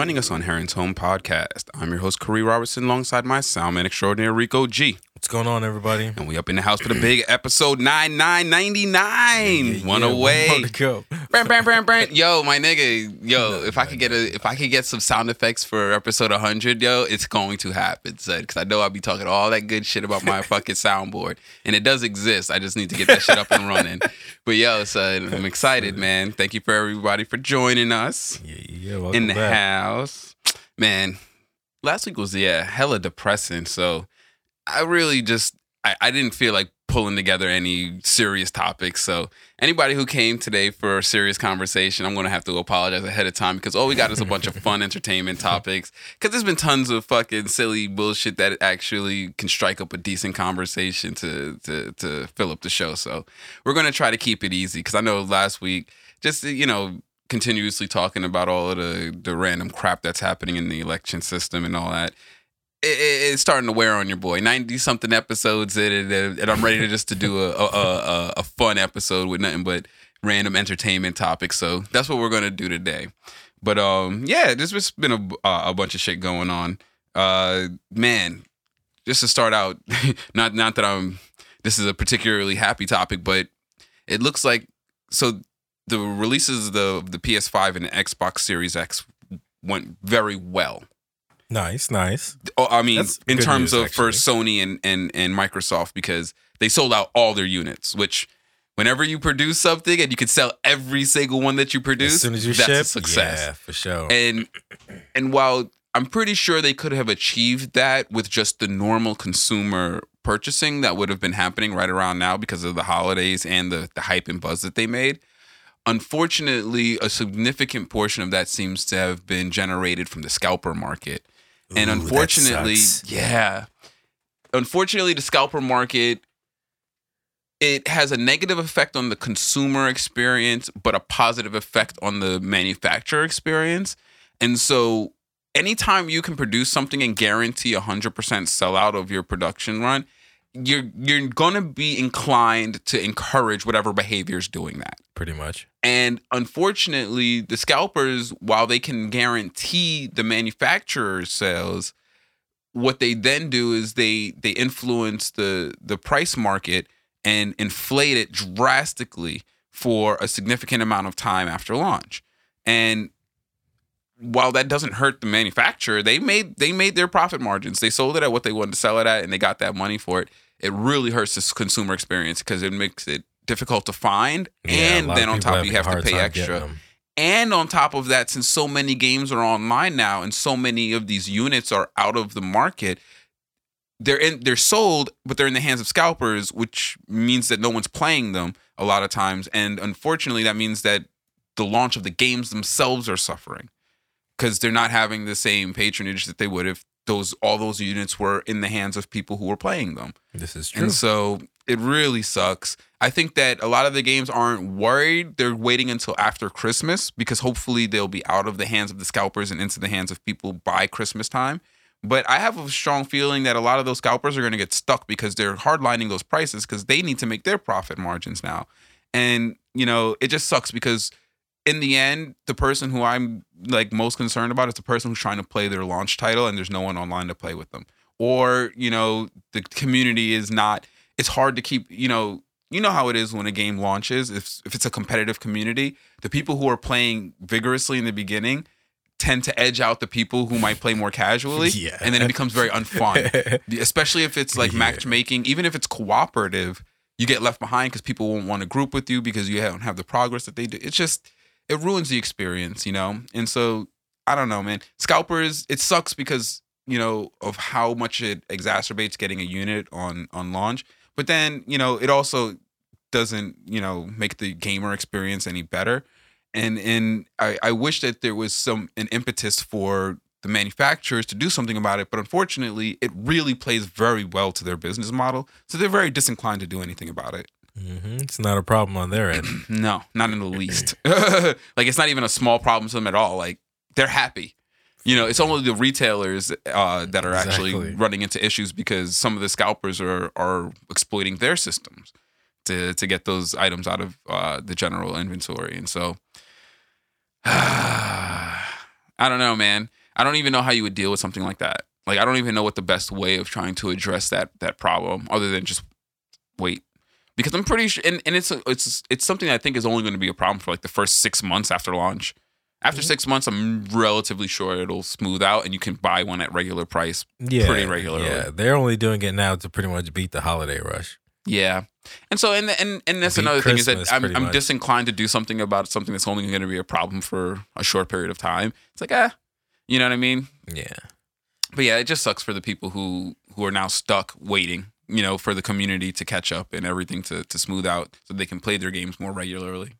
joining us on Heron's Home Podcast. I'm your host, Corey Robertson, alongside my soundman extraordinaire, Rico G. Going on, everybody? And we up in the house for the big episode 9999. One Yeah, away. One to go. Bram, bram, bram. Yo, my nigga, yo, if I could get a if I could get some sound effects for episode 100, yo, it's going to happen, son. Because I know I'll be talking all that good shit about my fucking soundboard, and it does exist. I just need to get that shit up and running. But yo, son, I'm excited, man. Thank you for everybody for joining us Yeah, yeah. Welcome in the back. house. Man, last week was yeah, hella depressing. So I really just I, I didn't feel like pulling together any serious topics. So anybody who came today for a serious conversation, I'm gonna have to apologize ahead of time because all we got is a bunch of fun entertainment topics. Cause there's been tons of fucking silly bullshit that actually can strike up a decent conversation to to to fill up the show. So we're gonna try to keep it easy because I know last week just you know continuously talking about all of the the random crap that's happening in the election system and all that. It, it- it's starting to wear on your boy. Ninety something episodes and and I'm ready to just to do a a, a a fun episode with nothing but random entertainment topics. So that's what we're gonna do today. But um, yeah, there's just been a a bunch of shit going on. Uh, man, just to start out, not not that I'm. This is a particularly happy topic, but it looks like so the releases of the the PS5 and the Xbox Series X went very well. Nice, nice. Oh, I mean, That's in terms news, of for Sony and, and and Microsoft because they sold out all their units. Which, whenever you produce something and you can sell every single one that you produce, As soon as you that's ship, a success. yeah, for sure. And and while I'm pretty sure they could have achieved that with just the normal consumer purchasing that would have been happening right around now because of the holidays and the, the hype and buzz that they made. Unfortunately, a significant portion of that seems to have been generated from the scalper market. And Ooh, that unfortunately, yeah. Unfortunately, the scalper market it has a negative effect on the consumer experience, but a positive effect on the manufacturer experience. And so, anytime you can produce something and guarantee a hundred percent sellout of your production run, you're you're gonna be inclined to encourage whatever behavior is doing that. pretty much. And unfortunately, the scalpers, while they can guarantee the manufacturer's sales, what they then do is they they influence the the price market and inflate it drastically for a significant amount of time after launch. And while that doesn't hurt the manufacturer, they made they made their profit margins. They sold it at what they wanted to sell it at, and they got that money for it. It really hurts the consumer experience because it makes it difficult to find, Yeah, and then on top you have to pay extra. And on top of that, since so many games are online now and so many of these units are out of the market, they're in they're sold, but they're in the hands of scalpers, which means that no one's playing them a lot of times. And unfortunately, that means that the launch of the games themselves are suffering because they're not having the same patronage that they would if those all those units were in the hands of people who were playing them. This is true. And so it really sucks. I think that a lot of the games aren't worried. They're waiting until after Christmas because hopefully they'll be out of the hands of the scalpers and into the hands of people by Christmas time. But I have a strong feeling that a lot of those scalpers are going to get stuck because they're hardlining those prices because they need to make their profit margins now. And, you know, it just sucks because in the end, the person who I'm like most concerned about is the person who's trying to play their launch title and there's no one online to play with them. Or, you know, the community is not it's hard to keep, you know, you know how it is when a game launches. If if it's a competitive community, the people who are playing vigorously in the beginning tend to edge out the people who might play more casually. Yeah. And then it becomes very unfun. Especially if it's like Yeah. matchmaking, even if it's cooperative, you get left behind because people won't want to group with you because you don't have the progress that they do. It's just it ruins the experience, you know? And so I don't know, man. Scalpers, it sucks because, you know, of how much it exacerbates getting a unit on on launch. But then, you know, it also doesn't, you know, make the gamer experience any better. And and I, I wish that there was some an impetus for the manufacturers to do something about it, but unfortunately, it really plays very well to their business model. So they're very disinclined to do anything about it. Hmm It's not a problem on their end. No, not in the least. like it's not even a small problem to them at all. Like they're happy. You know, it's only the retailers uh, that are actually running into issues because some of the scalpers are are exploiting their systems to to get those items out of uh, the general inventory, and so I don't know, man. I don't even know how you would deal with something like that. Like I don't even know what the best way of trying to address that that problem other than just wait. Because I'm pretty sure and, and it's it's it's something I think is only going to be a problem for like the first 6 months after launch. After Mhm. 6 months I'm relatively sure it'll smooth out and you can buy one at regular price. Yeah, Pretty regularly. Yeah, they're only doing it now to pretty much beat the holiday rush. Yeah. And so and and and that's Beat another thing is that I'm I'm much. disinclined to do something about something that's only going to be a problem for a short period of time. It's like, ah, you know what I mean? Yeah, but yeah, it just sucks for the people who who are now stuck waiting, you know, for the community to catch up and everything to to smooth out so they can play their games more regularly.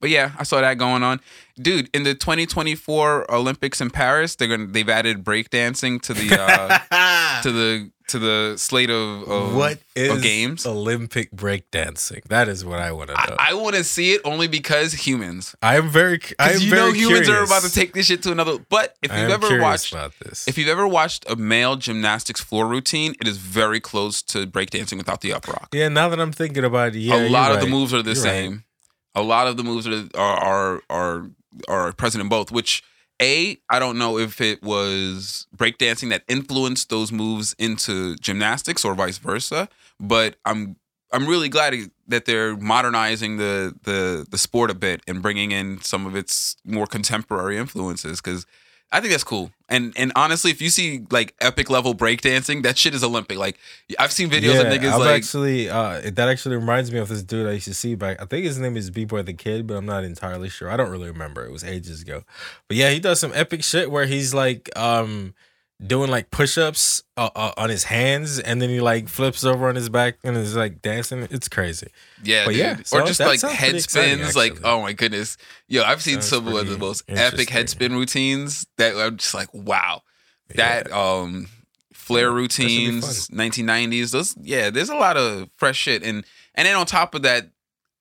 But yeah, I saw that going on, dude. In the 2024 Olympics in Paris, they're gonna they've added breakdancing to the uh, to the to the slate of, of what is of games. Olympic breakdancing? That is what I want to know. I, I want to see it only because humans. I, am very, I am you very know humans are about to take this shit to another. But if I you've ever watched If you've ever watched a male gymnastics floor routine, it is very close to breakdancing without the up rock. yeah, now that I'm thinking about it, yeah, a lot of the moves are the You're same. A lot of the moves are are are are, present in both. Which a I don't know if it was breakdancing that influenced those moves into gymnastics or vice versa. But I'm I'm really glad that they're modernizing the the the sport a bit and bringing in some of its more contemporary influences because I think that's cool. And and honestly, if you see like epic level breakdancing, that shit is Olympic. Like I've seen videos yeah, of niggas I've like actually uh, that actually reminds me of this dude I used to see back. I think his name is B Boy the Kid, but I'm not entirely sure. I don't really remember. It was ages ago. But yeah, he does some epic shit where he's like um doing like push-ups uh, uh, on his hands and then he like flips over on his back and is like dancing. It's crazy. Yeah, But dude. yeah, or just like head spins. Like, oh my goodness, yo, I've seen some of the most epic head spin routines that I'm just like, wow, that um flare Yeah, should be routines, 1990s. Those, yeah, there's a lot of fresh shit, and and then on top of that.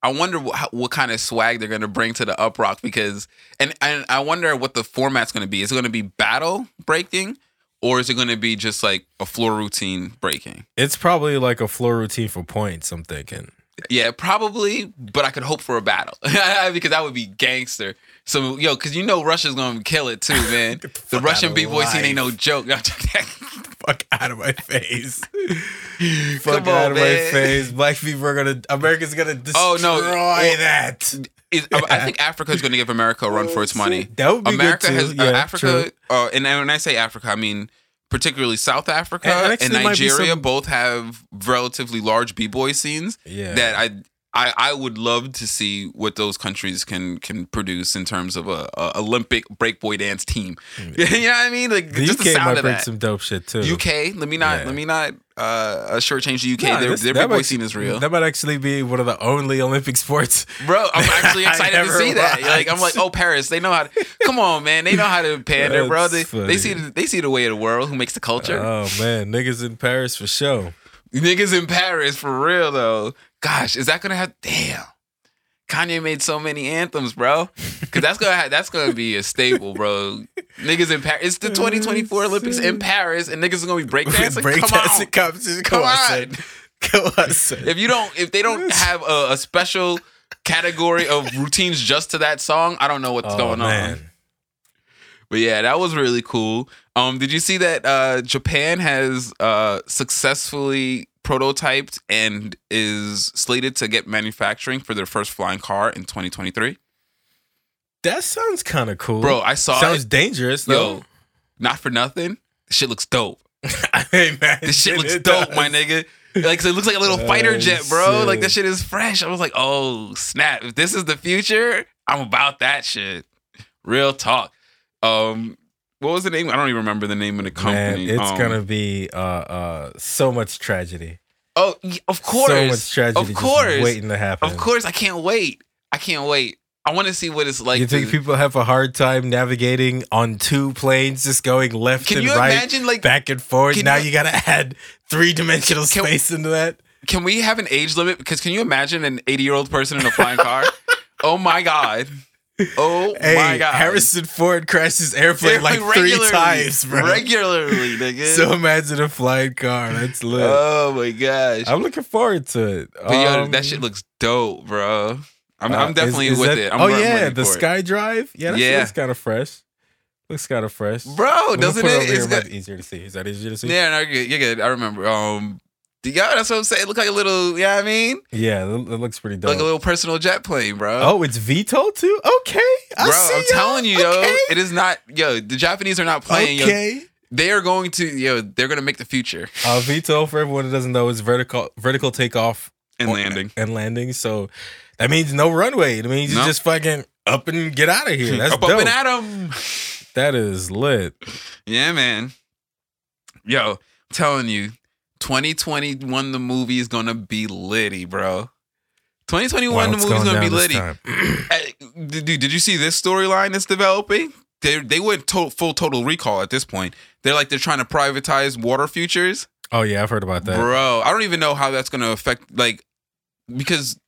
I wonder what, what kind of swag they're going to bring to the up rock because, and, and I wonder what the format's going to be. Is it going to be battle breaking, or is it going to be just like a floor routine breaking? It's probably like a floor routine for points, I'm thinking. Yeah, probably, but I could hope for a battle because that would be gangster. So, yo, because you know Russia's gonna kill it too, man. The the Russian b boy scene ain't no joke. Fuck out of my face. Come Fuck on, out of my face. Black people are gonna America's gonna destroy Oh, no. That. Is- I- I think Africa is gonna give America a run for its money. That would be America good too. has uh, Africa, uh, and when I say Africa, I mean particularly South Africa And and, actually might be Nigeria. some- Both have relatively large b boy scenes. Yeah. that I, I I would love to see what those countries can can produce in terms of a, a Olympic breakboy dance team. you know what I mean? Like Mm. the just the sound might of bring that. some dope shit too. UK, let me not Yeah. let me not uh shortchange the UK. Nah, their this- their that big boy might- scene is real, That might actually be one of the only Olympic sports. bro. I'm actually excited to see that. Like I'm like, oh Paris, they know how. to Come on, man, they know how to pander, bro. They, they see the, they see the way of the world. Who makes the culture? Oh man, niggas in Paris for sure. Niggas in Paris for real though. Gosh, is that gonna have? Damn, Kanye made so many anthems, bro. Cause that's gonna have, that's gonna be a staple, bro. Niggas in Paris. It's the 2024 Olympics in Paris, and niggas are gonna be breakdancing. Break Come on. competition. Come on, on. son. Come on, son. If you don't, if they don't have a, a special category of routines just to that song, I don't know what's Oh, going on. But yeah, that was really cool. Um, did you see that uh, Japan has uh, successfully prototyped and is slated to get manufacturing for their first flying car in 2023? That sounds kind of cool. Bro, I saw sounds it. dangerous Yo, though. not for nothing. This shit looks dope. hey, man, This shit looks dope, does. my nigga. Like, it looks like a little fighter jet, bro. Like, that shit is fresh. I was like, oh, snap. If this is the future, I'm about that shit. Real talk. Um, what was the name? I don't even remember the name of the Man, company. it's Um, gonna be uh uh so much tragedy. Oh, of course. So much tragedy. Of course. waiting to happen. Of course. I can't wait. I can't wait. I want to see what it's like. you think to- people have a hard time navigating on two planes, just going left can and you right, imagine, like, back and forth? Now you- you, gotta add three dimensional Can- space into that. can we have an age limit? Because can you imagine an 80 year old person in a flying car? oh my God. Oh Hey, my God. Harrison Ford crashed his airplane like three times, bro. Regularly, nigga. So imagine a flying car. That's lit. oh my gosh. I'm looking forward to it. but yo, Um, that shit looks dope, bro. I'm, uh, I'm definitely is with that- it. I'm, oh yeah, the. SkyDrive. Yeah, that Yeah. kind of fresh. Looks kind of fresh. bro. Doesn't it? It's got, easier to see. Is that easier to see? yeah, no, you're good. You're good. I remember. Um, yeah, that's what I'm saying. It looked like a little. Yeah, I mean, Yeah, it looks pretty dope. like a little personal jet plane, bro. oh, it's VTOL too. Okay, I bro, see I'm y'all. telling you, yo, it is not. Yo, the Japanese are not playing. Yo, Okay. they are going to. Yo, they're gonna make the future Uh, VTOL, for everyone who doesn't know, is vertical vertical takeoff and landing. and landing. So that means no runway. It means you just fucking up and get out of here. That's up, dope. up and at 'em. that is lit. Yeah, man. Yo, I'm telling you, 2021 the movie is gonna be litty, bro. 2021 Wow, the what's movie's going gonna be litty. Hey, Dude, did you see this storyline that's developing? They they went to- full total recall at this point. They're like they're trying to privatize water futures, Oh yeah, I've heard about that. bro. I don't even know how that's gonna affect like because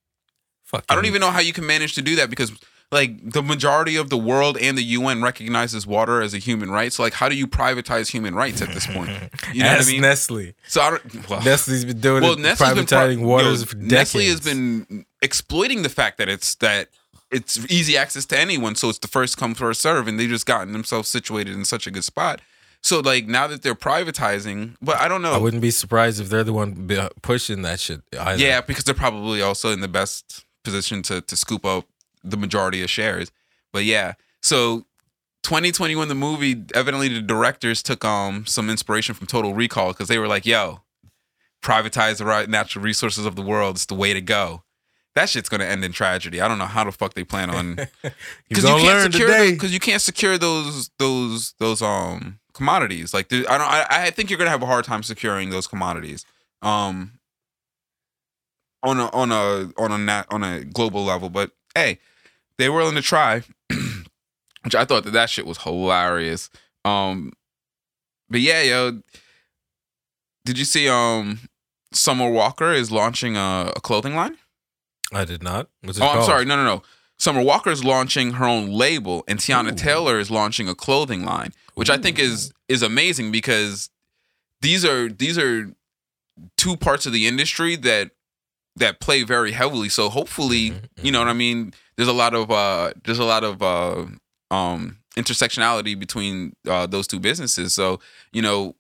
Fuck I don't even know how you can manage to do that because like the majority of the world and the UN recognizes water as a human right. So like, how do you privatize human rights at this point? You know Ask what I mean? Nestle. so I don't. Well, Nestle's been doing well it, Nestle's been privatizing waters for decades. Nestle has been exploiting the fact that it's that it's easy access to anyone, so it's the first come first serve, and they've just gotten themselves situated in such a good spot. So like now that they're privatizing, but I don't know. I wouldn't be surprised if they're the one pushing that shit. Either. Yeah, because they're probably also in the best position to to scoop up the majority of shares. But yeah, so 2021 the movie evidently the directors took um some inspiration from Total Recall because they were like, "Yo, privatize the natural resources of the world. It's the way to go." That shit's gonna end in tragedy. I don't know how the fuck they plan on because you can't secure because you can't secure those those those um commodities. Like I don't I, I think you're gonna have a hard time securing those commodities. Um on a on a on a nat, on a global level, but hey, they were willing to try, which I thought that that shit was hilarious. Um, but yeah, yo, did you see um Summer Walker is launching a, a clothing line? I did not. Oh, I'm sorry. No, no, no. Summer Walker is launching her own label, and Teyana Ooh. Taylor is launching a clothing line, which I think is is amazing because these are these are two parts of the industry that that play very heavily. So hopefully, Mhm, you know what I mean. There's a lot of uh, there's a lot of uh, um, intersectionality between uh, those two businesses. So you know,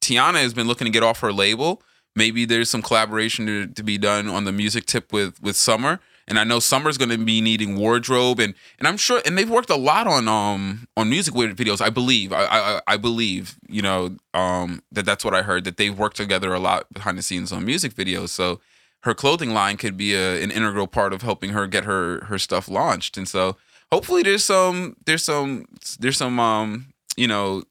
Teyana has been looking to get off her label. Maybe there's some collaboration to, to be done on the music tip with with Summer. And I know Summer's going to be needing wardrobe, and and I'm sure, and they've worked a lot on um on music videos. I believe, I I, I believe, you know, um that that's what I heard that they've worked together a lot behind the scenes on music videos. So her clothing line could be a, an integral part of helping her get her her stuff launched. And so hopefully there's some there's some there's some um you know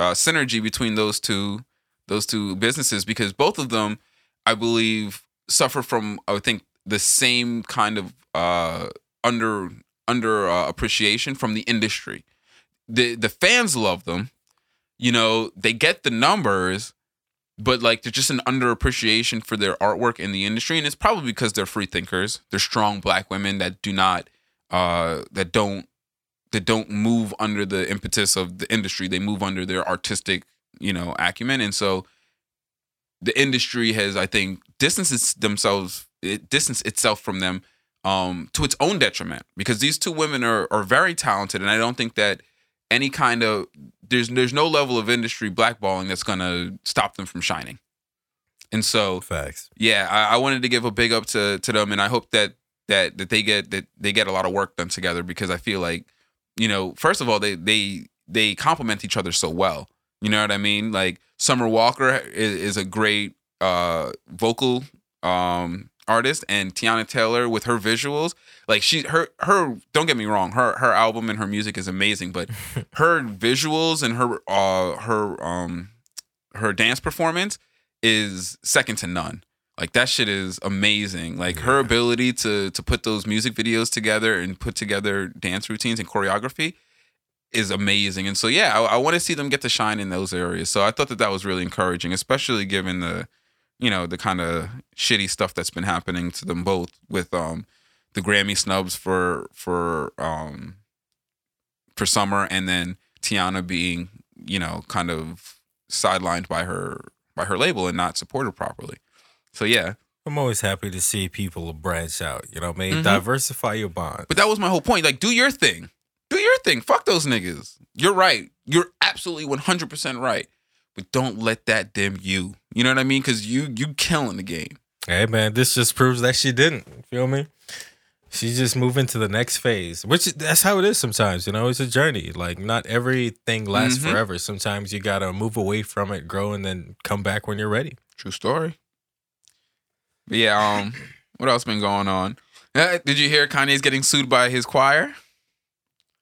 uh, synergy between those two those two businesses because both of them I believe suffer from I think the same kind of uh under under uh, appreciation from the industry. The the fans love them. You know, they get the numbers but like there's just an underappreciation for their artwork in the industry and it's probably because they're free thinkers. They're strong black women that do not uh that don't that don't move under the impetus of the industry. They move under their artistic you know acumen and so the industry has i think distanced themselves it distanced itself from them um to its own detriment because these two women are are very talented and i don't think that any kind of there's there's no level of industry blackballing that's gonna stop them from shining. And so Facts. yeah, I, I wanted to give a big up to to them, and I hope that that that they get that they get a lot of work done together because I feel like you know first of all they they they complement each other so well. You know what I mean? Like Summer Walker is, is a great uh, vocal um, artist, and Teyana Taylor with her visuals, like she her her. Don't get me wrong, her her album and her music is amazing, but her visuals and her uh her um her dance performance is second to none. Like that shit is amazing. Like her ability to to put those music videos together and put together dance routines and choreography is amazing. And so yeah, I, I want to see them get to shine in those areas. So I thought that that was really encouraging, especially given the you know the kind of shitty stuff that's been happening to them both with um the Grammy snubs for for um for summer and then Teyana being you know kind of sidelined by her by her label and not supported properly. So yeah, I'm always happy to see people branch out. You know what I mean? Mhm. Diversify your bond. but that was my whole point. Like, do your thing, do your thing. Fuck those niggas. You're right. You're absolutely 100% right. But don't let that dim you. You know what I mean? Because you you killing the game. Hey man, this just proves that she didn't. Feel me? She's just moving to the next phase, which that's how it is sometimes. You know, it's a journey. Like not everything lasts Mhm. forever. Sometimes you gotta move away from it, grow, and then come back when you're ready. True story. But yeah, um, what else been going on? Uh, did you hear Kanye's getting sued by his choir?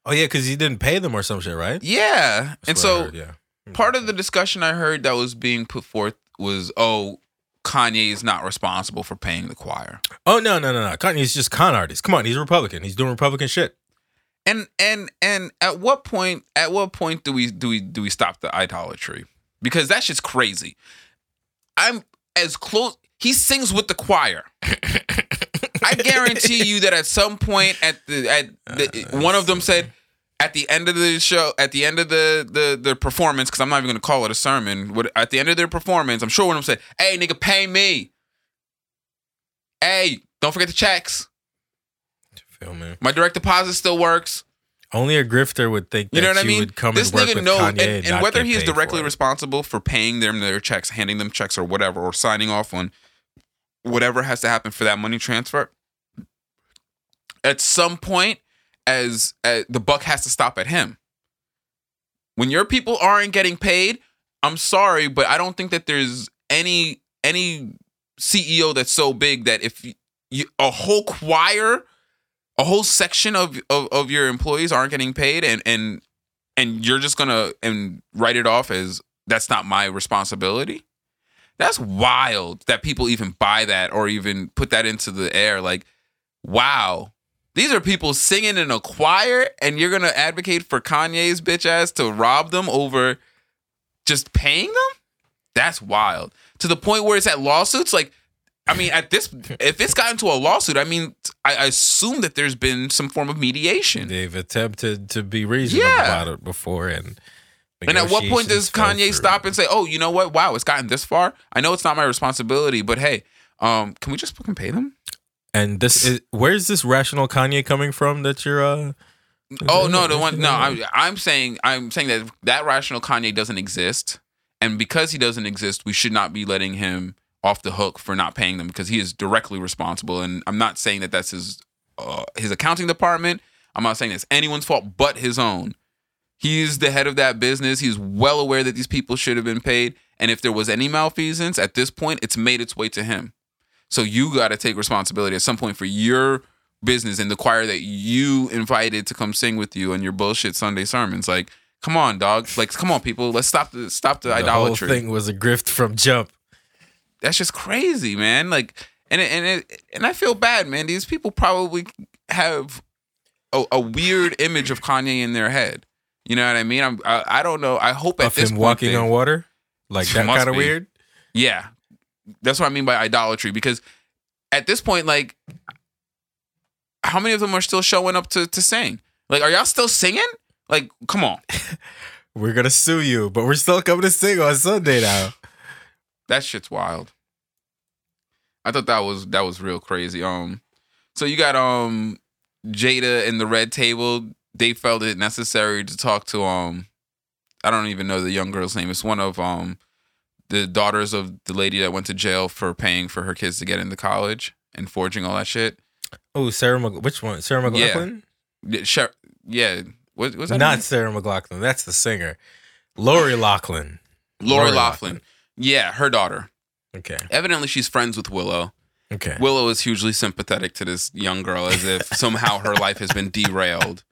Oh yeah, because he didn't pay them or some shit, right? Yeah. That's and so heard, yeah, part of the discussion I heard that was being put forth was, oh, Kanye is not responsible for paying the choir. Oh no, no, no, no. Kanye's just con artist. Come on, he's a Republican. He's doing Republican shit. And and and at what point at what point do we do we do we stop the idolatry? Because that's just crazy. I'm as close he sings with the choir. I guarantee you that at some point at the at the, uh, one of them said at the end of the show, at the end of the the the performance, because I'm not even gonna call it a sermon. What at the end of their performance, I'm sure one of them said, "Hey, nigga, pay me. Hey, don't forget the checks. Feel me? My direct deposit still works. Only a grifter would think that You know what I mean? would come this nigga knows, and, and, and whether get he is directly for responsible for paying them their checks, handing them checks, or whatever, or signing off on whatever has to happen for that money transfer. At some point, as uh, the buck has to stop at him. When your people aren't getting paid, I'm sorry, but I don't think that there's any any CEO that's so big that if you, you a whole choir, a whole section of, of of your employees aren't getting paid, and and and you're just gonna and write it off as that's not my responsibility. That's wild that people even buy that or even put that into the air. Like, wow, these are people singing in a choir, and you're gonna advocate for Kanye's bitch ass to rob them over just paying them? That's wild. To the point where it's at lawsuits. Like, I mean, at this, if it's gotten to a lawsuit, I mean, I, I assume that there's been some form of mediation. They've attempted to be reasonable Yeah. about it before, and And at what point does Kanye through. stop and say, "Oh, you know what? Wow, it's gotten this far. I know it's not my responsibility, but hey, um, can we just fucking pay them?" And this is where's this rational Kanye coming from that you're uh Oh no, the one no, I'm I'm saying I'm saying that that rational Kanye doesn't exist, and because he doesn't exist, we should not be letting him off the hook for not paying them because he is directly responsible. And I'm not saying that that's his uh, his accounting department. I'm not saying it's anyone's fault but his own. He's the head of that business. He's well aware that these people should have been paid. And if there was any malfeasance at this point, it's made its way to him. So you got to take responsibility at some point for your business and the choir that you invited to come sing with you on your bullshit Sunday sermons. Like, come on, dog. Like, come on, people. Let's stop the stop the, the idolatry. whole thing was a grift from jump. That's just crazy, man. Like, and it, and it, and I feel bad, man. These people probably have a, a weird image of Kanye in their head. You know what I mean? I'm, I, I don't know. I hope at Of this him point walking they- on water, like that kind of weird. Yeah. That's what I mean by idolatry because at this point, like, how many of them are still showing up to, to sing? Like, are y'all still singing? Like, come on. We're gonna sue you, but we're still coming to sing on Sunday now. That shit's wild. I thought that was that was real crazy. Um so you got um Jada and the Red Table. They felt it necessary to talk to um I don't even know the young girl's name. It's one of um the daughters of the lady that went to jail for paying for her kids to get into college and forging all that shit. Oh, Sarah, Mc- which one? Sarah. McLaughlin? Yeah, Sher- yeah. What was that? Not name? Sarah McLachlan. That's the singer. Lori Loughlin. Lori Lori Loughlin. Yeah, her daughter. Okay. Evidently, she's friends with Willow. Okay. Willow is hugely sympathetic to this young girl as if somehow her life has been derailed.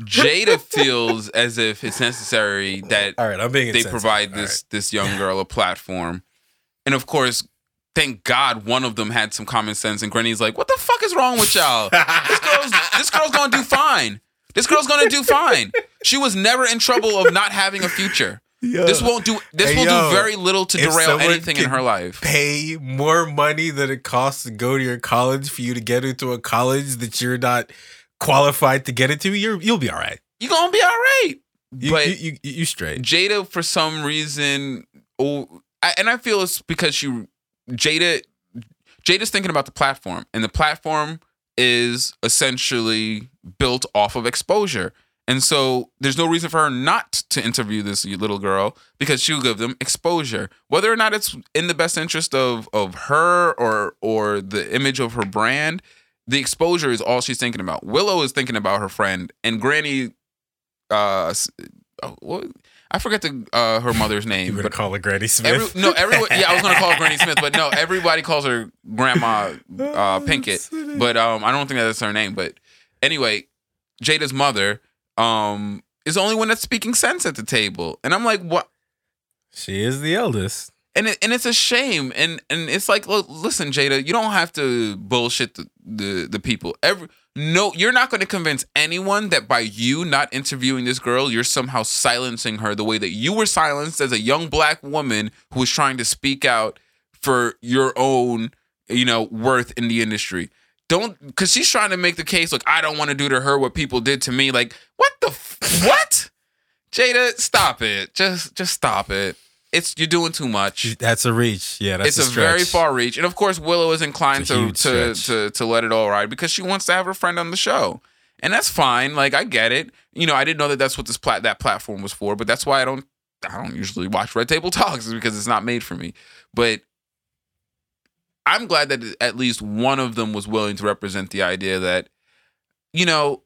Jada feels as if it's necessary that All right. I'm being. they provide this this young girl a platform. And of course, thank God one of them had some common sense and Granny's like, "What the fuck is wrong with y'all? This girl's this girl's going to do fine. This girl's going to do fine. She was never in trouble of not having a future. Yo, This won't do this Hey, will yo, do very little to derail anything in her life. pay more money than it costs to go to your college for you to get into a college that you're not qualified to get into. You're you'll be all right. You're going to be all right. You, But- you, you, you straight. Jada, for some reason, oh, I, and I feel it's because she, Jada, Jada's thinking about the platform, and the platform is essentially built off of exposure. And so there's no reason for her not to interview this little girl because she'll give them exposure. Whether or not it's in the best interest of of her or or the image of her brand, the exposure is all she's thinking about. Willow is thinking about her friend and Granny uh oh, what I forget the uh, her mother's name. You gonna but call her Granny Smith? every, no, everyone. Yeah, I was gonna call her Granny Smith, but no, everybody calls her Grandma uh, Pinkett. But um, I don't think that's her name. But anyway, Jada's mother um is the only one that's speaking sense at the table, and I'm like, what? she is the eldest. And it, and it's a shame. And and it's like look, listen jada you don't have to bullshit the, the the people. Every no you're not going to convince anyone that by you not interviewing this girl you're somehow silencing her the way that you were silenced as a young black woman who was trying to speak out for your own you know worth in the industry. Don't because she's trying to make the case like i don't want to do to her what people did to me. Like what the f- what? Jada stop it. Just just stop it it's you're doing too much That's a reach. Yeah, that's it's a, a, very far reach, and of course, Willow is inclined to to, to to let it all ride because she wants to have her friend on the show, and that's fine. Like I get it. You know, I didn't know that that's what this plat that platform was for, but that's why I don't I don't usually watch Red Table Talks is because it's not made for me. But I'm glad that at least one of them was willing to represent the idea that, you know,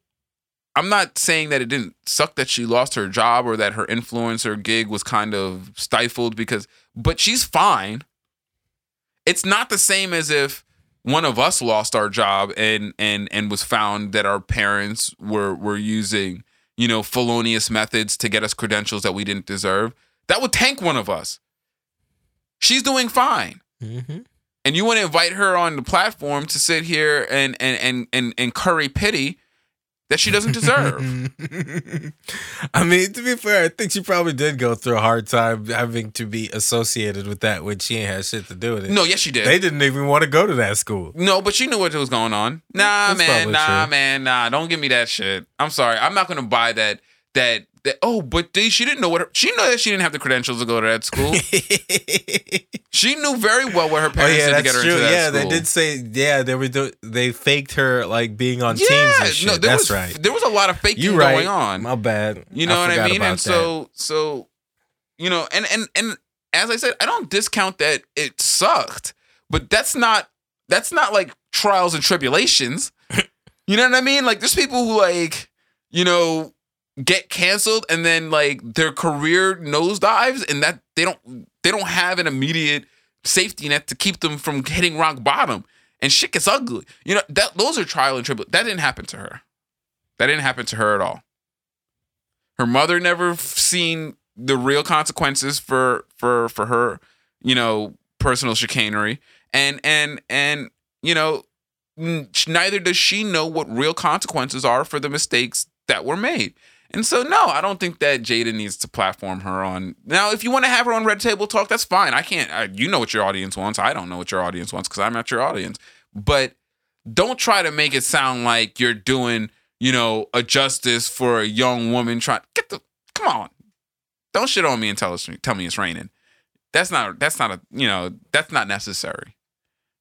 I'm not saying that it didn't suck that she lost her job or that her influencer gig was kind of stifled because, but she's fine. It's not the same as if one of us lost our job and and and was found that our parents were were using you know felonious methods to get us credentials that we didn't deserve. That would tank one of us. She's doing fine Mhm. and you want to invite her on the platform to sit here and and and and, and curry pity that she doesn't deserve. I mean, to be fair, I think she probably did go through a hard time having to be associated with that when she ain't had shit to do with it. no, yes, she did. They didn't even want to go to that school. no, but she knew what was going on. Nah, That's man, nah, true. man, nah. Don't give me that shit. I'm sorry. I'm not gonna buy that. That that. Oh, but they, she didn't know what her, she knew that she didn't have the credentials to go to that school. she knew very well what her Oh parents yeah, did to get her true. into that Yeah, school. they did say yeah they were do- they faked her like being on yeah, teams and shit. no, there that's was right. there was a lot of faking You right. going on. My bad. You know what I mean? And that. so so you know, and and and as I said, I don't discount that it sucked, but that's not that's not like trials and tribulations. you know what I mean? Like there's people who like, you know, get canceled and then like their career nosedives and that they don't they don't have an immediate safety net to keep them from hitting rock bottom and shit gets ugly. You know, that those are trial and tribulations. That didn't happen to her. That didn't happen to her at all. Her mother never seen the real consequences for for for her, you know, personal chicanery, and and and you know, neither does she know what real consequences are for the mistakes that were made. And so, no, I don't think that Jada needs to platform her on. Now, if you want to have her on Red Table Talk, that's fine. I can't. I, you know what your audience wants. I don't know what your audience wants because I'm not your audience. But don't try to make it sound like you're doing, you know, a justice for a young woman. Trying get the come on. Don't shit on me and tell us tell me it's raining. That's not that's not a you know that's not necessary.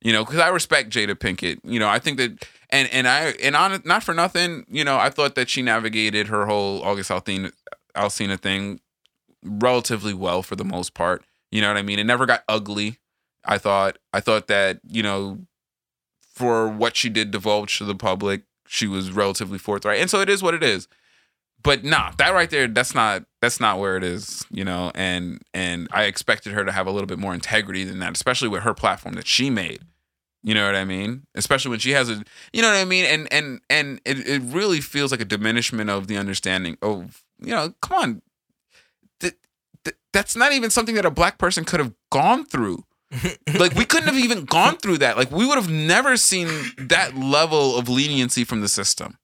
You know, because I respect Jada Pinkett. You know, I think that and and I and on not for nothing. You know, I thought that she navigated her whole August Alsina Alsina thing relatively well for the most part. You know what I mean? It never got ugly. I thought I thought that you know for what she did divulge to the public, she was relatively forthright, and so it is what it is. But nah, that right there, that's not that's not where it is, you know. And and I expected her to have a little bit more integrity than that, especially with her platform that she made. You know what I mean? Especially when she has a, you know what I mean? And and and it, it really feels like a diminishment of the understanding of, you know, come on, that, that that's not even something that a black person could have gone through. Like we couldn't have even gone through that. Like we would have never seen that level of leniency from the system.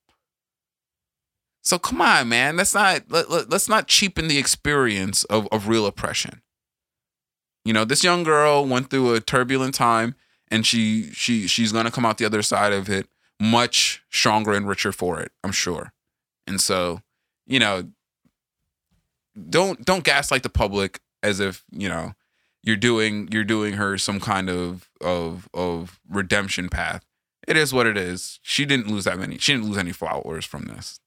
So come on man. Let's not let, let, us not cheapen the experience of, of real oppression. You know this young girl went through a turbulent time and she she she's gonna come out the other side of it much stronger and richer for it i'm sure and so you know don't don't gaslight the public as if you know you're doing you're doing her some kind of of of redemption path. It is what it is. She didn't lose that many. She didn't lose any followers from this.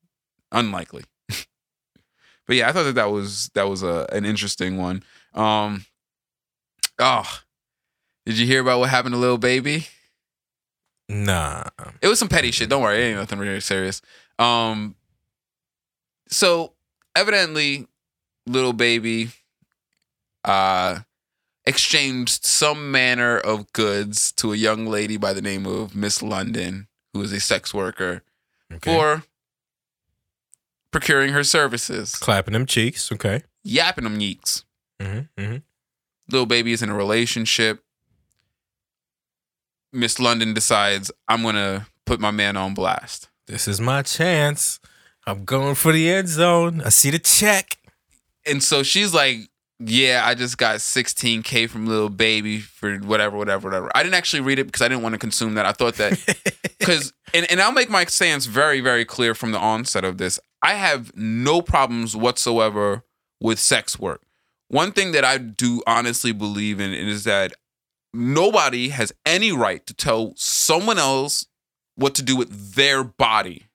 Unlikely. but yeah, I thought that that was that was a an interesting one. Um, oh, did you hear about what happened to Lil Baby? Nah. It was some petty shit. Don't worry, it ain't nothing really serious. Um, so evidently, Little Baby, uh, exchanged some manner of goods to a young lady by the name of Miss London, who is a sex worker, Okay. for procuring her services, Clapping them cheeks. Okay. yapping them yeeks. Mm-hmm. Mm-hmm. Lil Baby is in a relationship. Miss London decides I'm gonna put my man on blast. This is my chance. I'm going for the end zone. I see the check. and so she's like, "Yeah, I just got 16k from Little Baby for whatever, whatever, whatever." I didn't actually read it because I didn't want to consume that. I thought that because, and and I'll make my stance very, very clear from the onset of this. I have no problems whatsoever with sex work. One thing that I do honestly believe in is that nobody has any right to tell someone else what to do with their body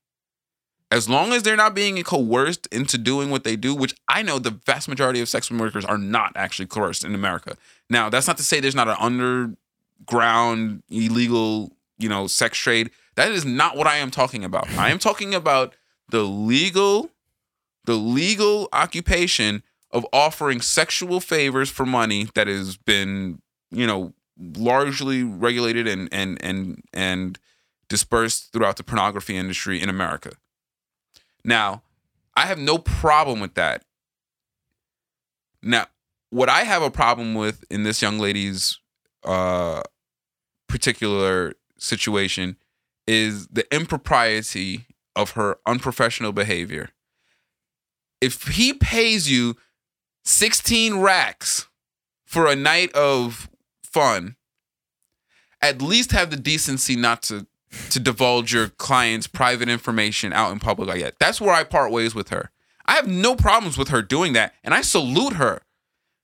as long as they're not being coerced into doing what they do, which I know the vast majority of sex workers are not actually coerced in America. Now, that's not to say there's not an underground illegal, you know, sex trade. That is not what I am talking about. I am talking about the legal, the legal occupation of offering sexual favors for money that has been, you know, largely regulated and and and and dispersed throughout the pornography industry in America. Now, I have no problem with that. Now, what I have a problem with in this young lady's uh, particular situation is the impropriety of her unprofessional behavior. If he pays you 16 racks for a night of fun, at least have the decency not to to divulge your client's private information out in public like that. That's where I part ways with her. I have no problems with her doing that, and I salute her.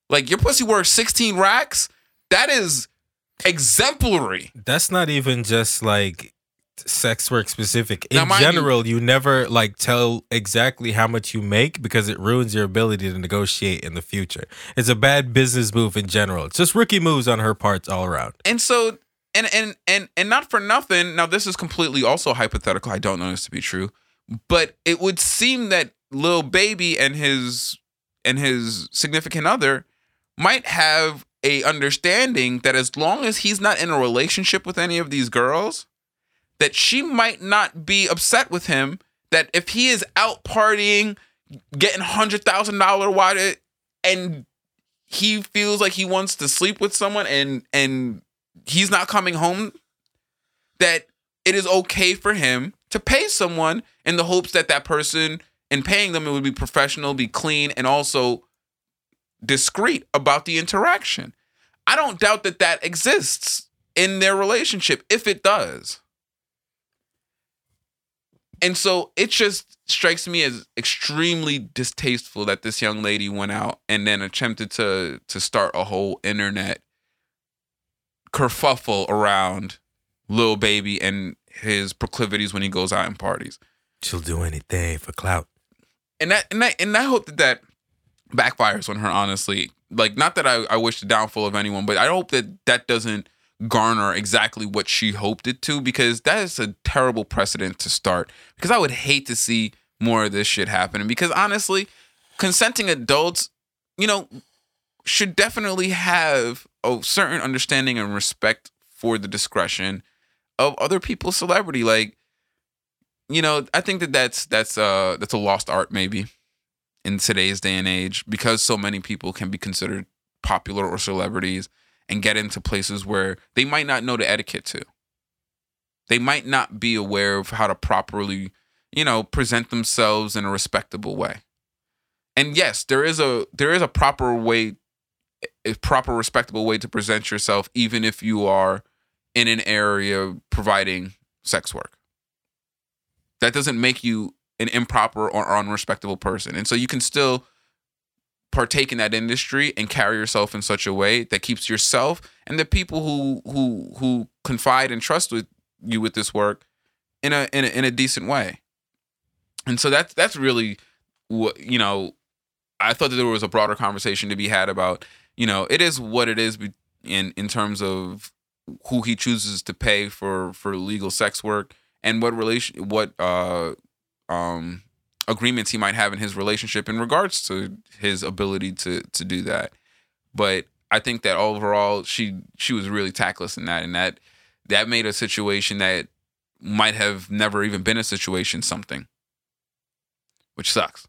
Like your pussy worth 16 racks. That is exemplary. That's not even just like sex work specific. In you- general, you, never like tell exactly how much you make because it ruins your ability to negotiate in the future. It's a bad business move in general. It's just rookie moves on her parts all around. And so and and and and not for nothing. Now this is completely also hypothetical. I don't know this to be true, but it would seem that little Baby and his and his significant other might have a understanding that as long as he's not in a relationship with any of these girls, that she might not be upset with him. That if he is out partying, getting hundred thousand dollar wide, and he feels like he wants to sleep with someone, and and he's not coming home, that it is okay for him to pay someone in the hopes that that person, in paying them, it would be professional, be clean, and also discreet about the interaction. I don't doubt that that exists in their relationship if it does. And so it just strikes me as extremely distasteful that this young lady went out and then attempted to to start a whole internet kerfuffle around Lil Baby and his proclivities when he goes out and parties. She'll do anything for clout. And that and that and I hope that that backfires on her honestly. Like not that I, I wish the downfall of anyone, but I hope that that doesn't garner exactly what she hoped it to because that is a terrible precedent to start. Because I would hate to see more of this shit happening because honestly, consenting adults, you know, should definitely have a certain understanding and respect for the discretion of other people's celebrity. Like, you know, I think that that's that's uh that's a lost art maybe in today's day and age because so many people can be considered popular or celebrities and get into places where they might not know the etiquette to. They might not be aware of how to properly, you know, present themselves in a respectable way. And yes, there is a there is a proper way a proper respectable way to present yourself even if you are in an area providing sex work. That doesn't make you an improper or unrespectable person. And so you can still partake in that industry and carry yourself in such a way that keeps yourself and the people who who who confide and trust with you with this work in a in a, in a decent way. And so that's that's really what you know I thought that there was a broader conversation to be had about, you know, it is what it is in in terms of who he chooses to pay for for legal sex work and what relation what uh um agreements he might have in his relationship in regards to his ability to to do that. But I think that overall she she was really tactless in that and that that made a situation that might have never even been a situation something. Which sucks.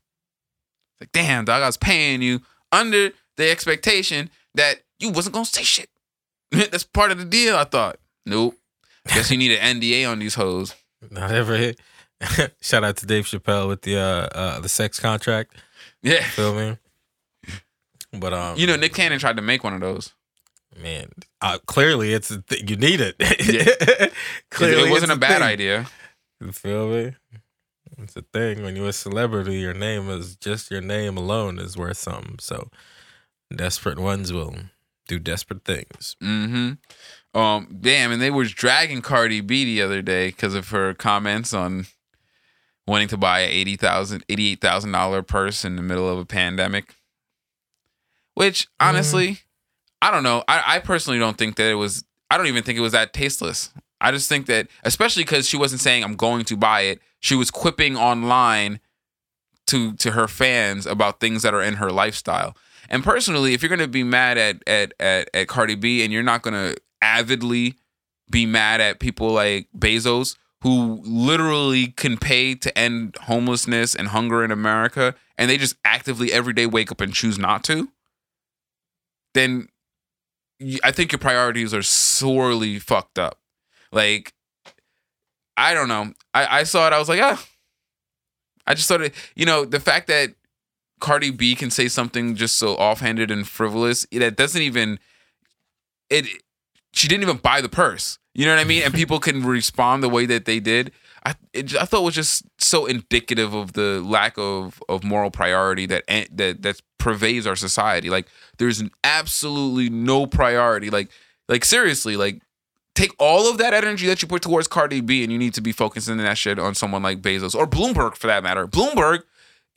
Like, damn, dog, I was paying you under the expectation that you wasn't gonna say shit. That's part of the deal, I thought. Nope. Guess you need an NDA on these hoes. Not ever. Shout out to Dave Chappelle with the uh, uh the sex contract. Yeah. Feel me? But um, You know, Nick Cannon tried to make one of those. man, uh, clearly it's a th- you need it. Yeah. clearly, it wasn't it's a bad thing. idea. You feel me? It's a thing when you're a celebrity. Your name is just your name alone is worth something. So, desperate ones will do desperate things. Mm-hmm. Um, damn, and they were dragging Cardi B the other day because of her comments on wanting to buy a eighty thousand, eighty-eight thousand dollar purse in the middle of a pandemic. Which honestly, I don't know. I, I personally don't think that it was. I don't even think it was that tasteless. I just think that, especially because she wasn't saying I'm going to buy it. She was quipping online to to her fans about things that are in her lifestyle. And personally, if you're gonna be mad at at at, at Cardi B and you're not gonna avidly be mad at people like Bezos who literally can pay to end homelessness and hunger in America and they just actively every day wake up and choose not to, then I think your priorities are sorely fucked up. Like, I don't know. I, I saw it, I was like, ah. I just thought it, you know, the fact that Cardi B can say something just so offhanded and frivolous that doesn't even it she didn't even buy the purse. You know what I mean? And people can respond the way that they did. I it, I thought it was just so indicative of the lack of of moral priority that that that pervades our society. Like there's absolutely no priority. Like like seriously, like take all of that energy that you put towards Cardi B and you need to be focusing that shit on someone like Bezos or Bloomberg for that matter. Bloomberg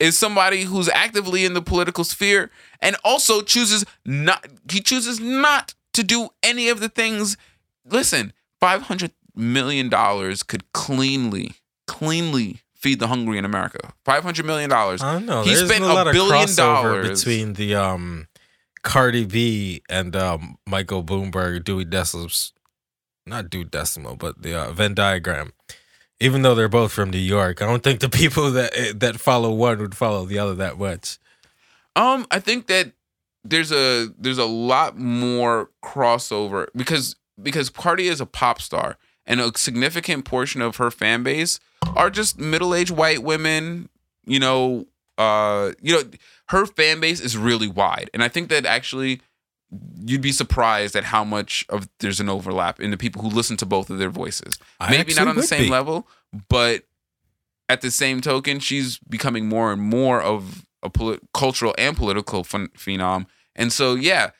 is somebody who's actively in the political sphere and also chooses not he chooses not to do any of the things listen 500 million dollars could cleanly cleanly feed the hungry in america 500 million dollars I don't know. He There's spent a lot a of billion crossover dollars. between the um Cardi B and um Michael Bloomberg, Dewey Decimal's not Dewey Decimal, but the uh, Venn diagram. Even though they're both from New York, I don't think the people that eh, that follow one would follow the other that much. Um, I think that there's a there's a lot more crossover because because Cardi is a pop star and a significant portion of her fan base are just middle-aged white women, you know, uh, you know, her fan base is really wide. And I think that actually you'd be surprised at how much of there's an overlap in the people who listen to both of their voices. I Maybe not on the same be. level, but at the same token, she's becoming more and more of a polit- cultural and political phen- phenom. And so, yeah,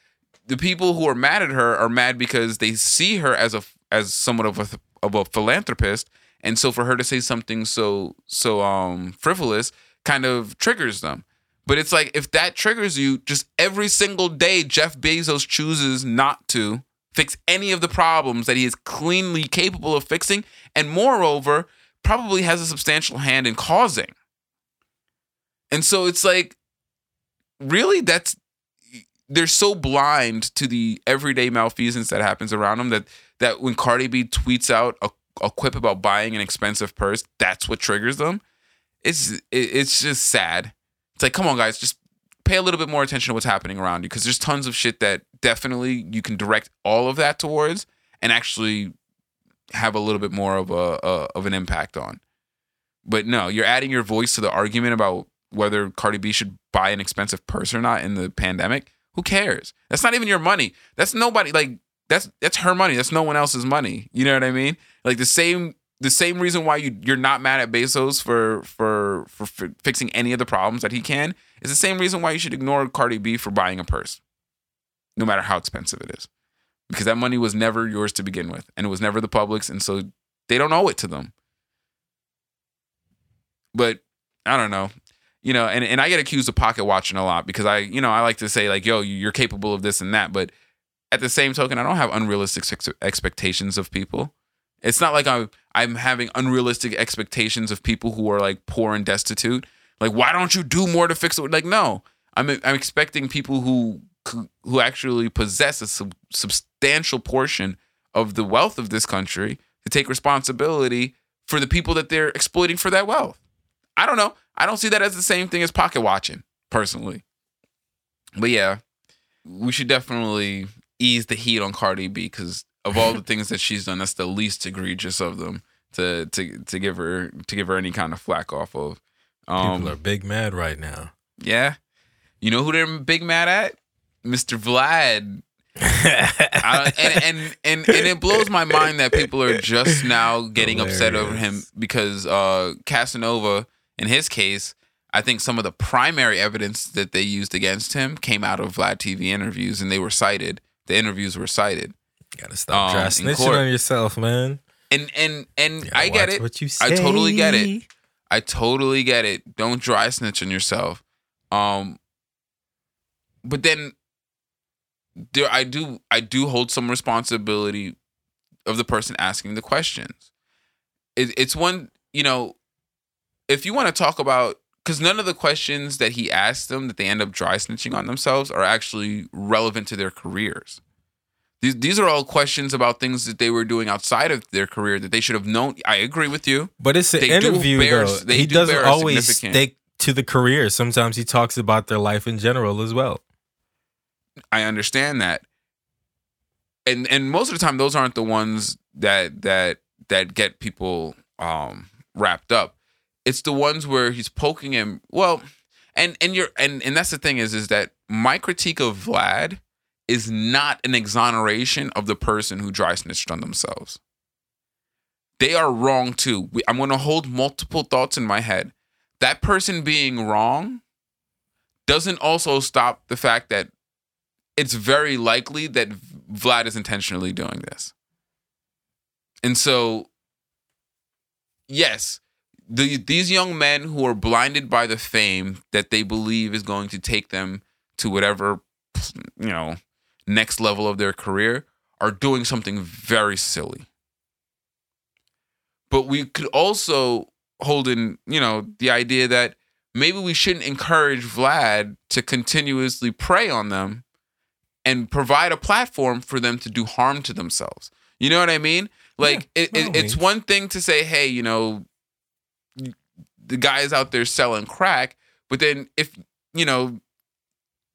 the people who are mad at her are mad because they see her as a as somewhat of a of a philanthropist, and so for her to say something so so um frivolous kind of triggers them. But it's like if that triggers you, just every single day Jeff Bezos chooses not to fix any of the problems that he is cleanly capable of fixing, and moreover, probably has a substantial hand in causing. And so it's like, really, that's they're so blind to the everyday malfeasance that happens around them that that when Cardi B tweets out a, a quip about buying an expensive purse, that's what triggers them. It's it, it's just sad. It's like, come on, guys, just pay a little bit more attention to what's happening around you because there's tons of shit that definitely you can direct all of that towards and actually have a little bit more of a, a of an impact on. But no, you're adding your voice to the argument about whether Cardi B should buy an expensive purse or not in the pandemic. Who cares? That's not even your money. That's nobody like that's that's her money. That's no one else's money. You know what I mean? Like the same the same reason why you you're not mad at Bezos for for for, fixing any of the problems that he can is the same reason why you should ignore Cardi B for buying a purse, no matter how expensive it is, because that money was never yours to begin with, and it was never the public's, and so they don't owe it to them. But I don't know. You know, and, and I get accused of pocket watching a lot because I, you know, I like to say like, yo, you're capable of this and that. But at the same token, I don't have unrealistic ex- expectations of people. It's not like I'm I'm having unrealistic expectations of people who are like poor and destitute. Like, why don't you do more to fix it? Like, no, I'm I'm expecting people who who actually possess a sub- substantial portion of the wealth of this country to take responsibility for the people that they're exploiting for that wealth. I don't know. I don't see that as the same thing as pocket watching, personally. But yeah, we should definitely ease the heat on Cardi B because of all the things that she's done, that's the least egregious of them to to to give her to give her any kind of flack off of. Um, People are big mad right now. Yeah, you know who they're big mad at? Mr. Vlad. I, and, and and and it blows my mind that people are just now getting Hilarious. upset over him because uh, Casanova, in his case, I think some of the primary evidence that they used against him came out of Vlad TV interviews, and they were cited. The interviews were cited. You gotta stop um, snitching on yourself, man. And and and I get it. What you say. I totally get it. I totally get it. Don't dry snitch on yourself. Um, but then there I do I do hold some responsibility of the person asking the questions. It, it's one, you know, if you want to talk about because none of the questions that he asked them that they end up dry snitching on themselves are actually relevant to their careers. These these are all questions about things that they were doing outside of their career that they should have known. I agree with you, but it's an they interview bear, though. he do doesn't always stick to the career. Sometimes he talks about their life in general as well. I understand that. And and most of the time those aren't the ones that that that get people um wrapped up. It's the ones where he's poking him. Well, and and you're and and that's the thing is is that my critique of Vlad is not an exoneration of the person who dry snitched on themselves. They are wrong too. I'm going to hold multiple thoughts in my head. That person being wrong doesn't also stop the fact that it's very likely that Vlad is intentionally doing this. And so, yes, the, these young men who are blinded by the fame that they believe is going to take them to whatever, you know, next level of their career are doing something very silly. But we could also hold in, you know, the idea that maybe we shouldn't encourage Vlad to continuously prey on them and provide a platform for them to do harm to themselves. You know what I mean? Like yeah, it, it, it's one thing to say, hey, you know, the guys out there selling crack, but then if you know,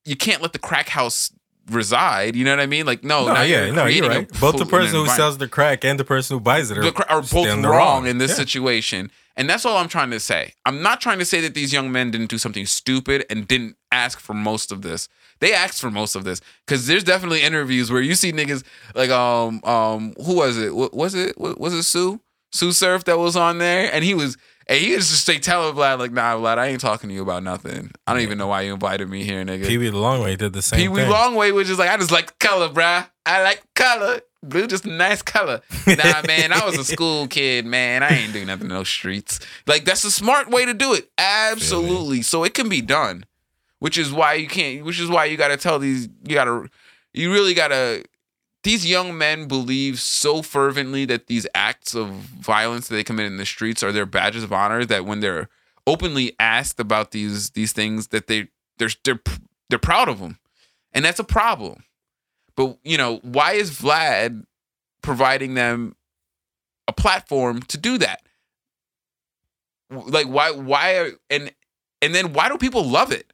you can't let the crack house reside. You know what I mean? Like, no, no yeah, you're no, you're right. Both the person who sells the crack and the person who buys it are, are both wrong, wrong, in this yeah. situation. And that's all I'm trying to say. I'm not trying to say that these young men didn't do something stupid and didn't ask for most of this. They asked for most of this because there's definitely interviews where you see niggas like um um who was it? What was it? Was it Sue? Sue Surf that was on there, and he was and he was just straight telling Vlad like, Nah, Vlad, I ain't talking to you about nothing. I don't even know why you invited me here, nigga. Pee Wee the Longway did the same. Thing. Pee Wee Longway was just like, I just like color, bruh. I like color. Blue just a nice color. Nah, man, I was a school kid, man. I ain't doing nothing in those streets. Like that's a smart way to do it. Absolutely. So it can be done which is why you can't which is why you got to tell these you got to you really got to these young men believe so fervently that these acts of violence that they commit in the streets are their badges of honor that when they're openly asked about these these things that they they're they're they're proud of them and that's a problem. But you know why is vlad providing them a platform to do that? Like why why are, and and then why do people love it?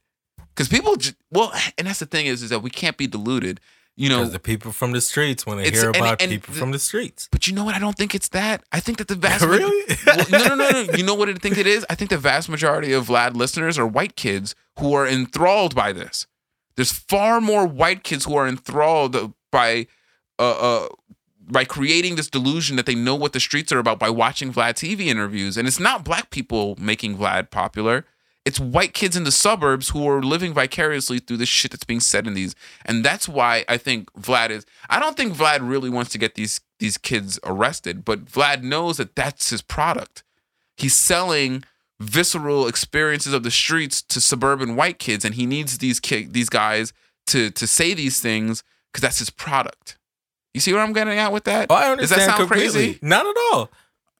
Because people, well, and that's the thing is, is that we can't be deluded. You know, the people from the streets when they hear about and, and people the, from the streets. But you know what? I don't think it's that. I think that the vast really well, no, no, no, no. You know what I think it is? I think the vast majority of Vlad listeners are white kids who are enthralled by this. There's far more white kids who are enthralled by uh, uh by creating this delusion that they know what the streets are about by watching Vlad TV interviews. And it's not black people making Vlad popular it's white kids in the suburbs who are living vicariously through the shit that's being said in these and that's why i think vlad is i don't think vlad really wants to get these these kids arrested but vlad knows that that's his product he's selling visceral experiences of the streets to suburban white kids, and he needs these ki- these guys to to say these things because that's his product. You see where I'm getting at with that? Oh, I Does understand that sound completely. crazy? Not at all.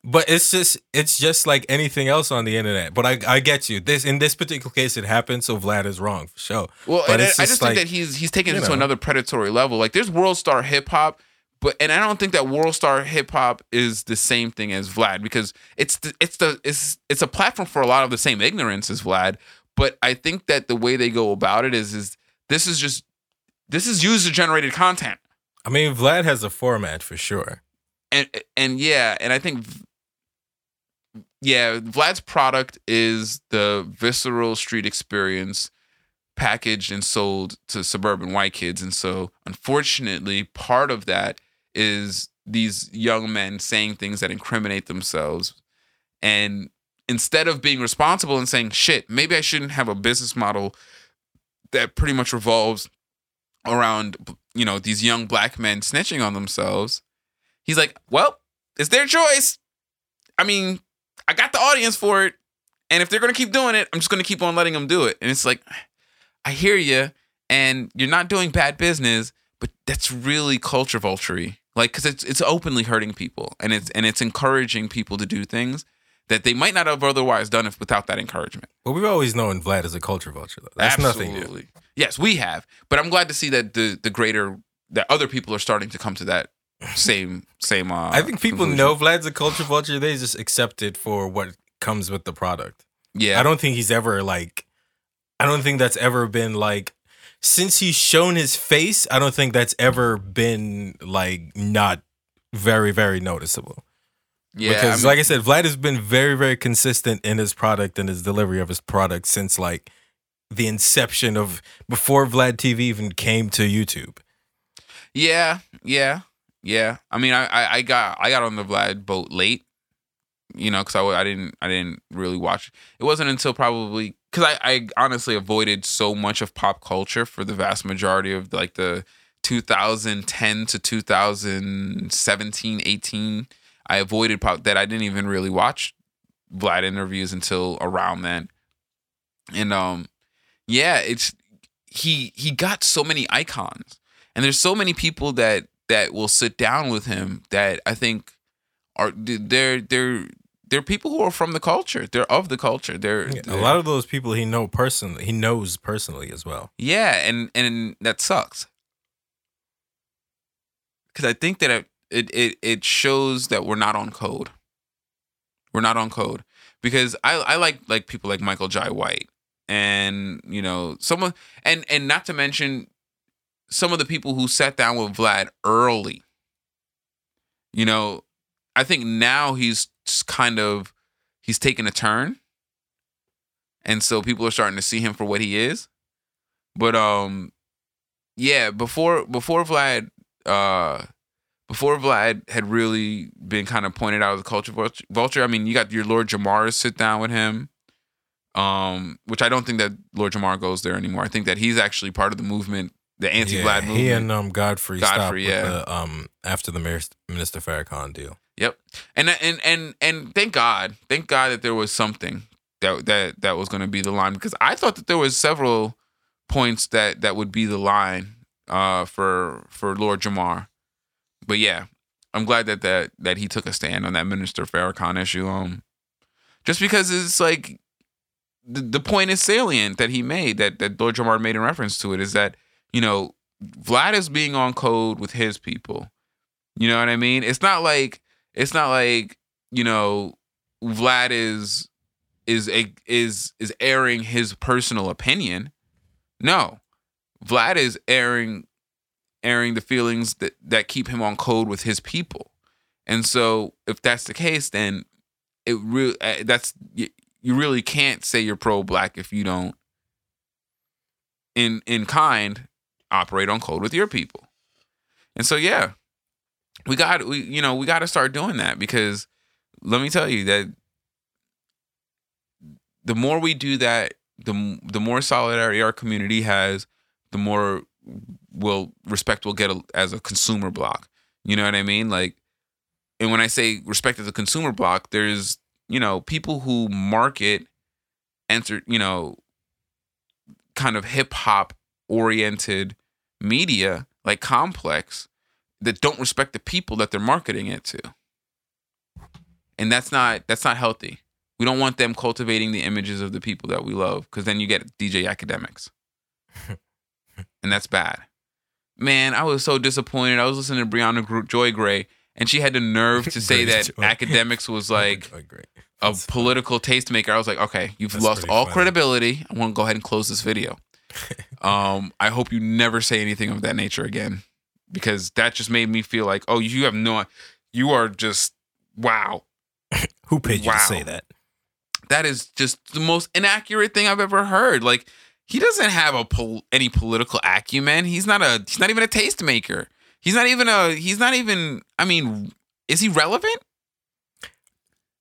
But it's just it's just like anything else on the internet. But I I get you. This in this particular case it happened, so Vlad is wrong for sure. Well, But and I it's I just just like, think that he's he's taking it you to another predatory level. Like there's world star hip hop, but and I don't think that world star hip hop is the same thing as Vlad because it's the, it's the it's it's a platform for a lot of the same ignorance as Vlad. But I think that the way they go about it is is this is just this is user generated content. I mean, Vlad has a format for sure. and and yeah, and I think yeah, Vlad's product is the visceral street experience packaged and sold to suburban white kids, and so unfortunately, part of that is these young men saying things that incriminate themselves, and instead of being responsible and saying, "Shit, maybe I shouldn't have a business model that pretty much revolves around you know these young black men snitching on themselves." He's like, well, it's their choice. I mean, I got the audience for it. And if they're going to keep doing it, I'm just going to keep on letting them do it. And it's like, I hear you. And you're not doing bad business, but that's really culture vulture Like, cause it's, it's openly hurting people and it's, and it's encouraging people to do things that they might not have otherwise done if without that encouragement. But we've always known Vlad is a culture vulture. Though. That's nothing new. Yes, we have. But I'm glad to see that the, the greater, that other people are starting to come to that same, same, uh, I think people conclusion. know Vlad's a culture vulture. They just accept it for what comes with the product. Yeah. I don't think he's ever like. I don't think that's ever been like. Since he's shown his face, I don't think that's ever been like not very very noticeable. yeah. because, I mean- like I said, Vlad has been very very consistent in his product and his delivery of his product since like the inception of before Vlad TV even came to YouTube. Yeah, yeah, yeah. I mean, I, I, got I got on the Vlad boat late, you know, because I, I didn't I didn't really watch. It wasn't until probably because I, I honestly avoided so much of pop culture for the vast majority of like the 2010 to 2017, 18. I avoided pop that I didn't even really watch Vlad interviews until around then, and um, yeah, it's he he got so many icons and there's so many people that that will sit down with him that I think are they're they're they're people who are from the culture. They're of the culture. They're, A lot of those people he know personally, he knows personally as well. yeah, and and that sucks because I think that it, it it it shows that we're not on code. We're not on code because I I like like people like Michael Jai White and you know someone and and not to mention some of the people who sat down with Vlad early. You know, I think now he's kind of he's taken a turn. And so people are starting to see him for what he is. But um yeah, before before Vlad uh before Vlad had really been kind of pointed out as a culture vulture- vulture, I mean, you got your Lord Jamar sit down with him, um, which I don't think that Lord Jamar goes there anymore. I think that he's actually part of the movement, the anti-Vlad Yeah, movement. he and um Godfrey, Godfrey, with yeah. the, um after the Minister Farrakhan deal. Yep. And and and and thank God, thank God that there was something that that that was going to be the line because I thought that there was several points that that would be the line uh for for Lord Jamar. But yeah, I'm glad that that that he took a stand on that Minister Farrakhan issue um just because it's like the, the point is salient that he made that that Lord Jamar made in reference to it is that you know Vlad is being on code with his people. You know what I mean? It's not like it's not like you know Vlad is is a is is airing his personal opinion. No, Vlad is airing airing the feelings that that keep him on code with his people. And so, if that's the case, then it really uh, that's you, you really can't say you're pro black if you don't in in kind operate on code with your people. And so, yeah, we got we you know we got to start doing that because let me tell you that the more we do that the the more solidarity our community has the more will respect we'll get a, as a consumer block you know what i mean like and when i say respect as a consumer block there's you know, people who market enter, you know, kind of hip hop oriented media like Complex that don't respect the people that they're marketing it to. And that's not that's not healthy. We don't want them cultivating the images of the people that we love because then you get DJ Akademiks. and that's bad. Man, I was so disappointed. I was listening to Briahna Joy Gray, and she had the nerve to say that Akademiks was like a political tastemaker. I was like, okay, you've that's lost all funny. credibility. I want to go ahead and close this video. um, I hope you never say anything of that nature again, because that just made me feel like, oh, you have no, you are just wow. Who paid you wow. to say that? that is just the most inaccurate thing I've ever heard. Like he doesn't have a pol- any political acumen. He's not a he's not even a tastemaker. He's not even a he's not even I mean, is he relevant?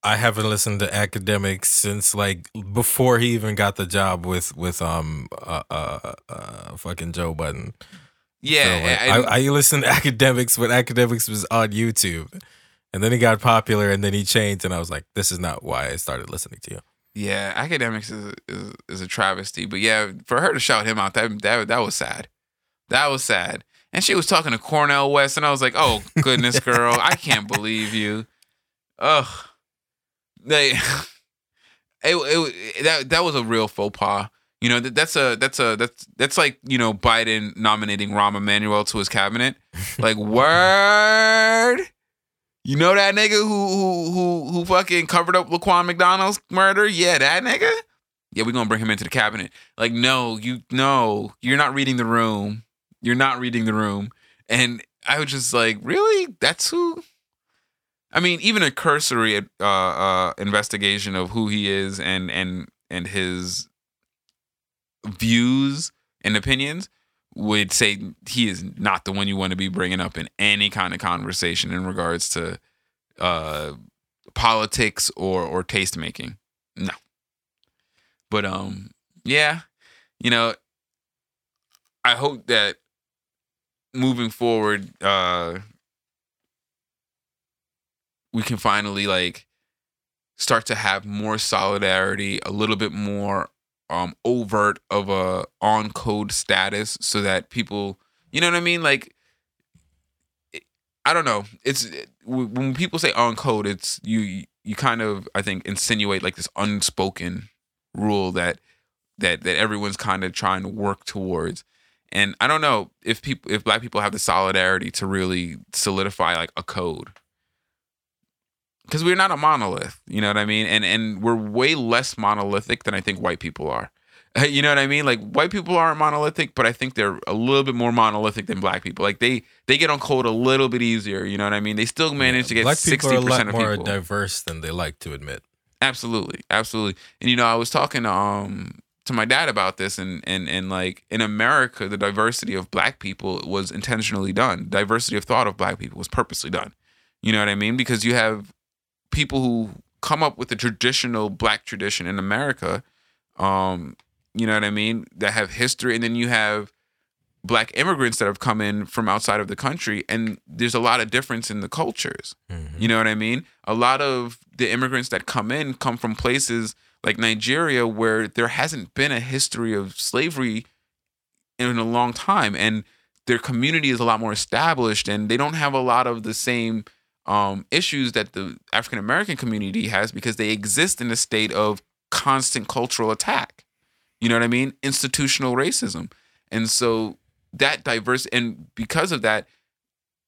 I haven't listened to Akademiks since like before he even got the job with with um uh uh, uh fucking Joe Budden. Yeah, so, like, I, I, I listened to Akademiks when Akademiks was on YouTube. And then he got popular, and then he changed, and I was like, "This is not why I started listening to you." Yeah, Akademiks is is, is a travesty, but yeah, for her to shout him out, that that that was sad. That was sad. And she was talking to Cornel West, and I was like, "Oh goodness, girl, I can't believe you." Ugh, they, it, it that that was a real faux pas. You know, that, that's a that's a that's that's like you know Biden nominating Rahm Emanuel to his cabinet. Like word. You know that nigga who who who who fucking covered up Laquan McDonald's murder? Yeah, that nigga. Yeah, we gonna bring him into the cabinet. Like, no, you no, you're not reading the room. You're not reading the room. And I was just like, really? That's who? I mean, even a cursory uh, uh, investigation of who he is and and and his views and opinions would say he is not the one you want to be bringing up in any kind of conversation in regards to uh, politics or or taste making. No. But um yeah, you know, I hope that moving forward uh we can finally like start to have more solidarity, a little bit more um overt of a on code status so that people you know what i mean? Like i don't know. It's when people say on code it's you you kind of i think insinuate like this unspoken rule that that that everyone's kind of trying to work towards. And i don't know if people if black people have the solidarity to really solidify like a code because we're not a monolith you know what i mean? And and we're way less monolithic than i think white people are. You know what i mean? Like white people aren't monolithic but i think they're a little bit more monolithic than black people. Like they they get on code a little bit easier you know what i mean? They still manage yeah, to get black 60% of people are a lot more people. diverse than they like to admit. Absolutely absolutely. And you know i was talking to um to my dad about this and and and like in america the diversity of black people was intentionally done. Diversity of thought of black people was purposely done. You know what i mean? Because you have people who come up with the traditional black tradition in America, um, you know what I mean, that have history, and then you have black immigrants that have come in from outside of the country, and there's a lot of difference in the cultures. Mm-hmm. You know what I mean? A lot of the immigrants that come in come from places like Nigeria where there hasn't been a history of slavery in a long time, and their community is a lot more established, and they don't have a lot of the same um, issues that the African American community has because they exist in a state of constant cultural attack. You know what I mean? Institutional racism. And so that diverse, and because of that,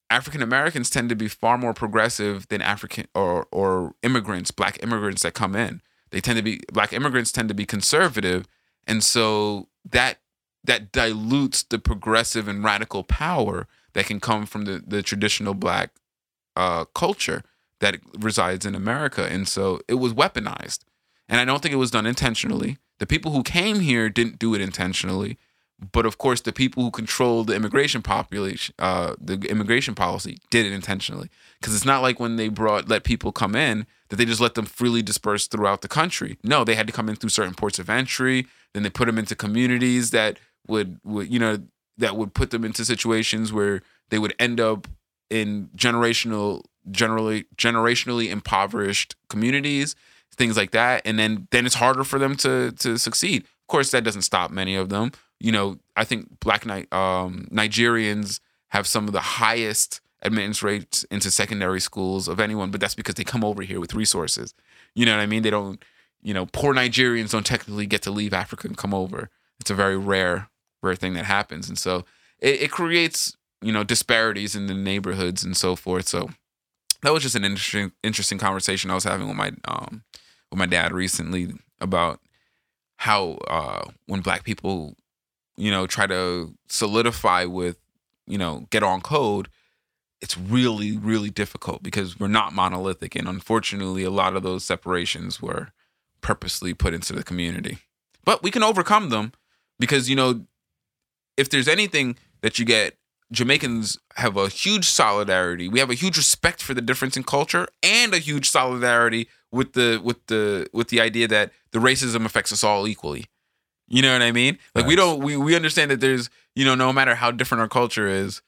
African Americans tend to be far more progressive than African or or immigrants, black immigrants that come in. They tend to be black immigrants tend to be conservative, and so that that dilutes the progressive and radical power that can come from the the traditional black uh, culture that resides in America. And so it was weaponized. And I don't think it was done intentionally. The people who came here didn't do it intentionally. But of course, the people who control the immigration population, uh, the immigration policy, did it intentionally. Because it's not like when they brought let people come in that they just let them freely disperse throughout the country. No, they had to come in through certain ports of entry. Then they put them into communities that would, would you know, that would put them into situations where they would end up in generational generally generationally impoverished communities things like that, and then then it's harder for them to to succeed. Of course, that doesn't stop many of them. You know, I think Black Ni- um, Nigerians have some of the highest admittance rates into secondary schools of anyone, but that's because they come over here with resources. You know what I mean? They don't, you know, poor Nigerians don't technically get to leave Africa and come over. It's a very rare, rare thing that happens. And so it, it creates, you know, disparities in the neighborhoods and so forth. So that was just an interesting, interesting conversation I was having with my, um, with my dad recently about how, uh, when black people, you know, try to solidify with, you know, get on code, it's really really difficult because we're not monolithic and unfortunately a lot of those separations were purposely put into the community but we can overcome them because you know if there's anything that you get jamaicans have a huge solidarity we have a huge respect for the difference in culture and a huge solidarity with the with the with the idea that the racism affects us all equally you know what i mean like we don't we, we understand that there's you know no matter how different our culture is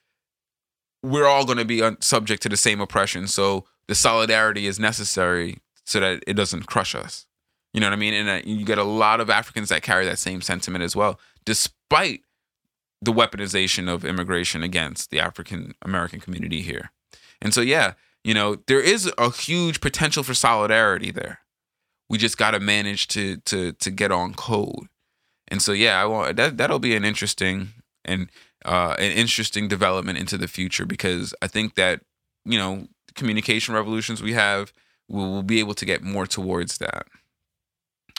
we're all going to be un- subject to the same oppression. So the solidarity is necessary so that it doesn't crush us. You know what I mean? And uh, you get a lot of Africans that carry that same sentiment as well, despite the weaponization of immigration against the African American community here. And so, yeah, you know, there is a huge potential for solidarity there. We just got to manage to to to get on code. And so, yeah, I want that. That'll be an interesting and uh, an interesting development into the future because I think that you know communication revolutions we have we'll, we'll be able to get more towards that.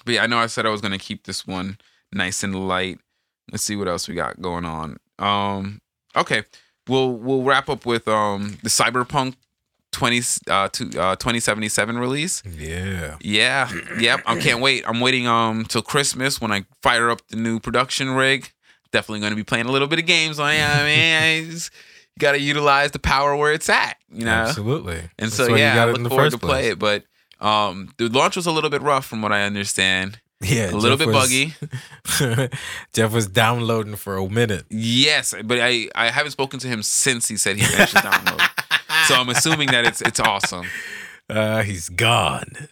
But yeah, I know I said I was going to keep this one nice and light. Let's see what else we got going on. Um, okay, we'll we'll wrap up with um the Cyberpunk 20 uh, to, uh 2077 release. Yeah. Yeah, yep. I can't wait. I'm waiting um till Christmas when I fire up the new production rig. Definitely going to be playing a little bit of games on it. I mean, you got to utilize the power where it's at, you know. Absolutely. And That's so yeah, got I look forward to play place. it. But um, the launch was a little bit rough, from what I understand. Yeah. A little Jeff bit was- buggy. Jeff was downloading for a minute. Yes, but I I haven't spoken to him since he said he finished the download. So I'm assuming that it's it's awesome. Uh, he's gone.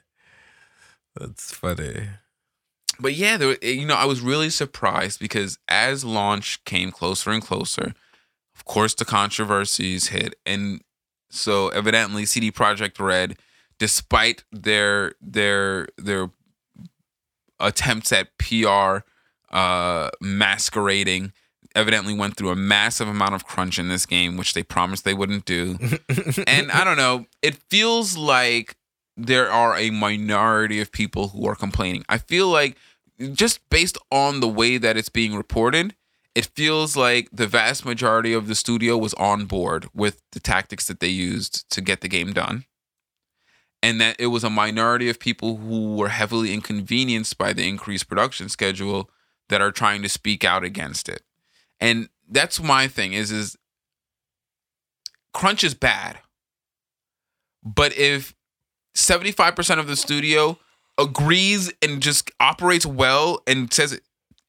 That's funny. But yeah, there, you know, I was really surprised because as launch came closer and closer, of course the controversies hit, and so evidently CD Projekt Red, despite their their their attempts at PR uh, masquerading, evidently went through a massive amount of crunch in this game, which they promised they wouldn't do. and I don't know, it feels like there are a minority of people who are complaining. I feel like just based on the way that it's being reported, it feels like the vast majority of the studio was on board with the tactics that they used to get the game done. And that it was a minority of people who were heavily inconvenienced by the increased production schedule that are trying to speak out against it. And that's my thing is is crunch is bad. But if 75% of the studio agrees and just operates well and says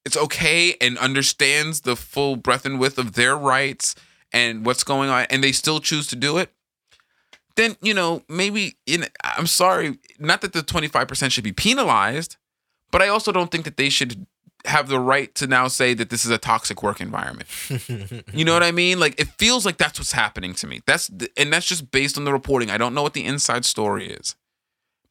it's okay and understands the full breadth and width of their rights and what's going on and they still choose to do it then you know maybe in i'm sorry not that the 25% should be penalized but i also don't think that they should have the right to now say that this is a toxic work environment you know what I mean? Like it feels like that's what's happening to me. That's th- and that's just based on the reporting. I don't know what the inside story is.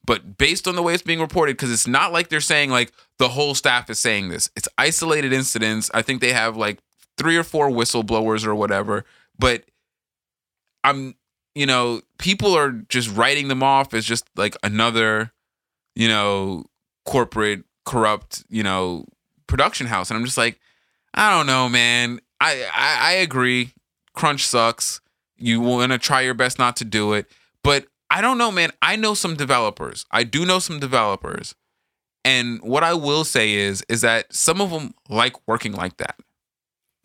But based on the way it's being reported cuz it's not like they're saying like the whole staff is saying this. It's isolated incidents. I think they have like 3 or 4 whistleblowers or whatever, but I'm you know, people are just writing them off as just like another you know, corporate corrupt, you know, production house and I'm just like I don't know, man. I, I I agree. Crunch sucks. You want to try your best not to do it, but I don't know, man. I know some developers. I do know some developers, and what I will say is is that some of them like working like that,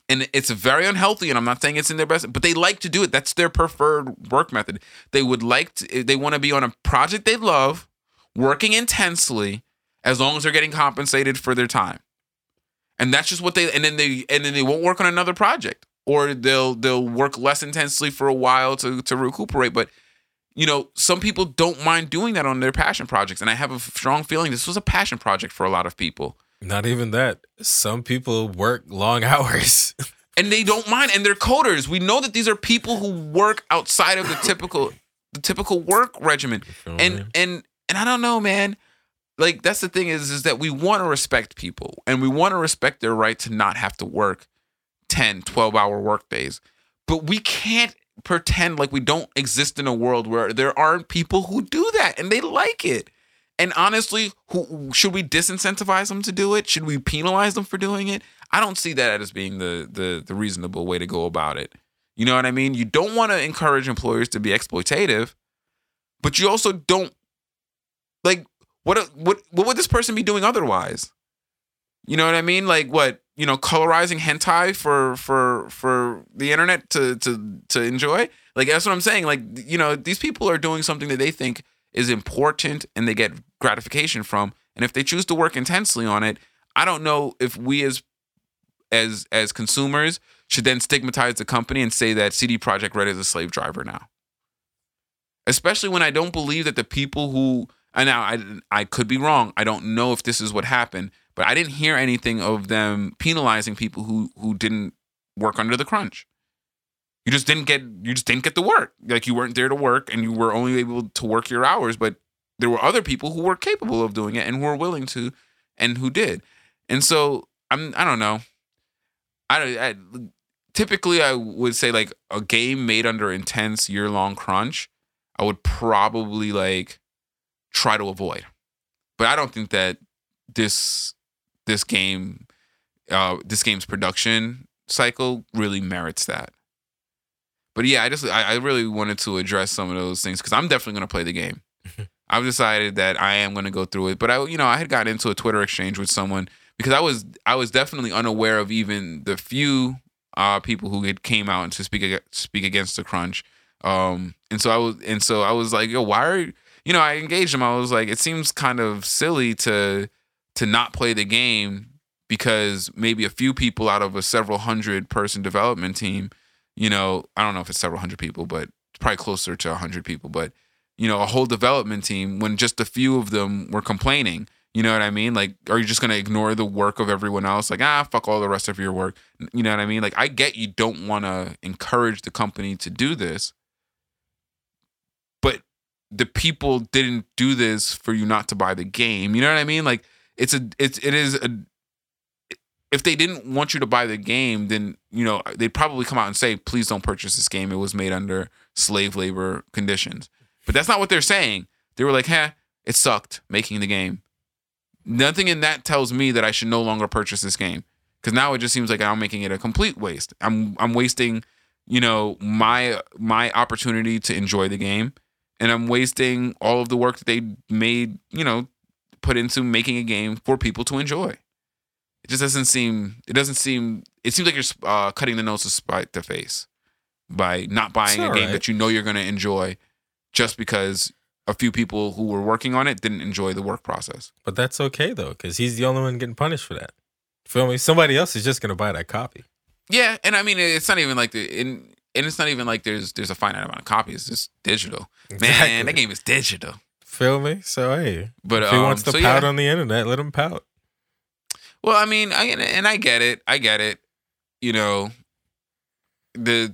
and it's very unhealthy. And I'm not saying it's in their best, but they like to do it. That's their preferred work method. They would like to. They want to be on a project they love, working intensely, as long as they're getting compensated for their time and that's just what they and then they and then they won't work on another project or they'll they'll work less intensely for a while to to recuperate but you know, some people don't mind doing that on their passion projects. And I have a strong feeling this was a passion project for a lot of people. Not even that. Some people work long hours. and they don't mind and they're coders. We know that these are people who work outside of the typical the typical work regimen. And and and I don't know, man. Like that's the thing is is that we want to respect people and we want to respect their right to not have to work 10, 12 hour work days. But we can't pretend like we don't exist in a world where there aren't people who do that and they like it. And honestly, who should we disincentivize them to do it? Should we penalize them for doing it? I don't see that as being the the the reasonable way to go about it. You know what I mean? You don't want to encourage employers to be exploitative, but you also don't like what what what would this person be doing otherwise? You know what I mean? Like what you know, colorizing hentai for for for the internet to to to enjoy. Like that's what I'm saying. Like you know, these people are doing something that they think is important and they get gratification from. And if they choose to work intensely on it, I don't know if we as as as consumers should then stigmatize the company and say that CD Projekt Red is a slave driver now. Especially when I don't believe that the people who and now I I could be wrong. I don't know if this is what happened, but I didn't hear anything of them penalizing people who who didn't work under the crunch. You just didn't get you just didn't get to work. Like you weren't there to work and you were only able to work your hours, but there were other people who were capable of doing it and who were willing to and who did. And so I'm I don't know. I, I typically I would say like a game made under intense year long crunch, I would probably like try to avoid. But I don't think that this this game uh this game's production cycle really merits that. But yeah, I just I, I really wanted to address some of those things because I'm definitely gonna play the game. I've decided that I am gonna go through it. But I you know, I had gotten into a Twitter exchange with someone because I was I was definitely unaware of even the few uh, people who had came out to speak speak against the crunch. Um, and so I was and so I was like, yo, why are you know? I engaged him. I was like, it seems kind of silly to to not play the game because maybe a few people out of a several hundred person development team, you know, I don't know if it's several hundred people, but probably closer to a hundred people, but you know, a whole development team when just a few of them were complaining you know what I mean? Like, are you just gonna ignore the work of everyone else? Like, ah, fuck all the rest of your work. You know what I mean? Like, I get you don't want to encourage the company to do this, but the people didn't do this for you not to buy the game. You know what I mean? Like, it's a, it's, it is a. If they didn't want you to buy the game, then you know they'd probably come out and say, "Please don't purchase this game. It was made under slave labor conditions." But that's not what they're saying. They were like, "Huh, it sucked making the game." Nothing in that tells me that I should no longer purchase this game because now it just seems like I'm making it a complete waste. I'm I'm wasting, you know, my my opportunity to enjoy the game, and I'm wasting all of the work that they made, you know, put into making a game for people to enjoy. It just doesn't seem. It doesn't seem. It seems like you're uh, cutting the nose to spite the face by not buying a game right. that you know you're going to enjoy, just because a few people who were working on it didn't enjoy the work process. But that's okay though, because he's the only one getting punished for that. Feel me? Somebody else is just gonna buy that copy. Yeah, and I mean it's not even like the in and it's not even like there's there's a finite amount of copies. It's just digital. Exactly. Man, that game is digital. Feel me? So hey, but if he um, wants to so pout yeah. on the internet, let him pout. Well, I mean, I and I get it. I get it. You know, the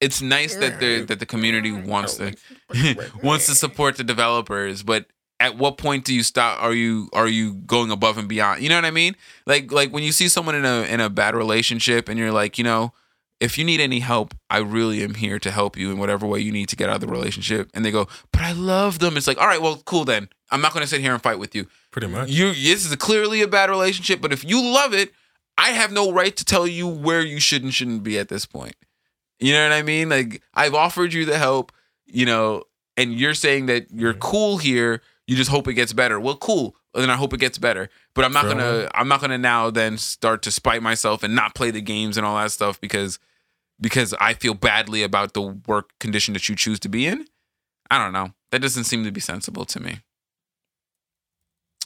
it's nice that the that the community wants to wants to support the developers, but at what point do you stop are you are you going above and beyond? You know what i mean? Like like when you see someone in a in a bad relationship and you're like you know if you need any help i really am here to help you in whatever way you need to get out of the relationship. And they go but i love them. It's like all right well cool then. I'm not going to sit here and fight with you pretty much you this is a clearly a bad relationship but if you love it i have no right to tell you where you should and shouldn't be at this point you know what I mean? Like I've offered you the help, you know, and you're saying that you're cool here. You just hope it gets better. Well, cool. Then I hope it gets better. But I'm not gonna. I'm not gonna now then start to spite myself and not play the games and all that stuff because because I feel badly about the work condition that you choose to be in. I don't know. That doesn't seem to be sensible to me.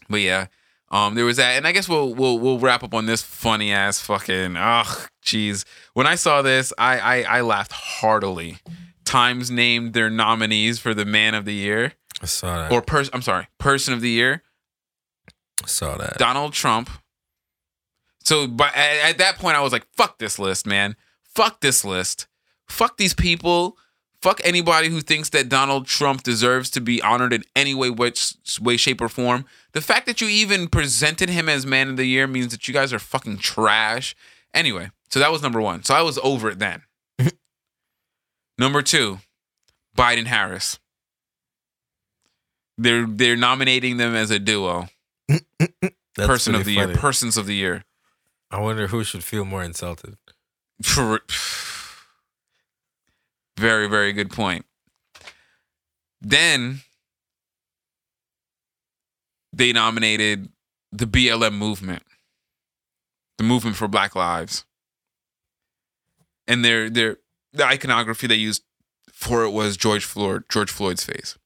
But yeah, um, there was that, and I guess we'll we'll we'll wrap up on this funny ass fucking ugh, jeez. When I saw this, I I, I laughed heartily Times named their nominees for the Man of the Year I saw that. or person. I'm sorry, Person of the Year. I saw that. Donald Trump. So, but at, at that point, I was like, "Fuck this list, man! Fuck this list! Fuck these people! Fuck anybody who thinks that Donald Trump deserves to be honored in any way, which way, shape, or form. The fact that you even presented him as Man of the Year means that you guys are fucking trash. Anyway, so that was number one. So I was over it then. number two, Biden Harris. They're they're nominating them as a duo. That's Person of the pretty year. Persons of the year. I wonder who should feel more insulted. Very, very good point. Then they nominated the BLM movement, the movement for Black Lives, and their their the iconography they used for it was George Floyd George Floyd's face,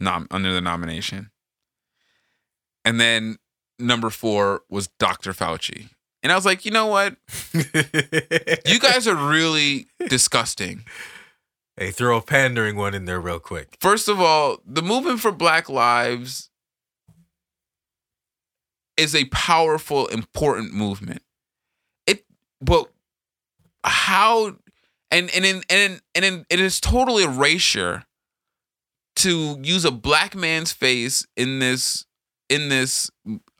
nom under the nomination. And then number four was Dr. Fauci, and I was like, you know what, you guys are really disgusting. Hey, throw a pandering one in there real quick. First of all, the movement for Black Lives is a powerful, important movement. It, but how, and and in and and it is total erasure to use a black man's face in this in this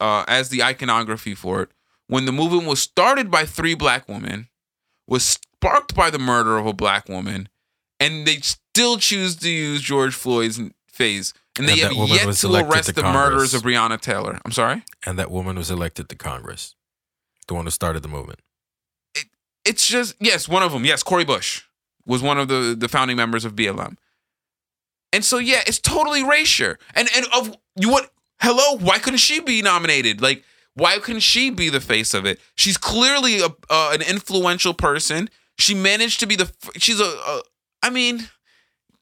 uh, as the iconography for it when the movement was started by three black women, was sparked by the murder of a black woman, and they still choose to use George Floyd's face, and they And have yet to arrest to the murderers of Breonna Taylor. I'm sorry. And that woman was elected to Congress. The one who started the movement. It's just yes, one of them. Yes, Cori Bush was one of the the founding members of BLM. And so yeah, it's totally erasure. And and of you what? Hello, why couldn't she be nominated? Like why couldn't she be the face of it? She's clearly a, uh, an influential person. She managed to be the. She's a, a. I mean,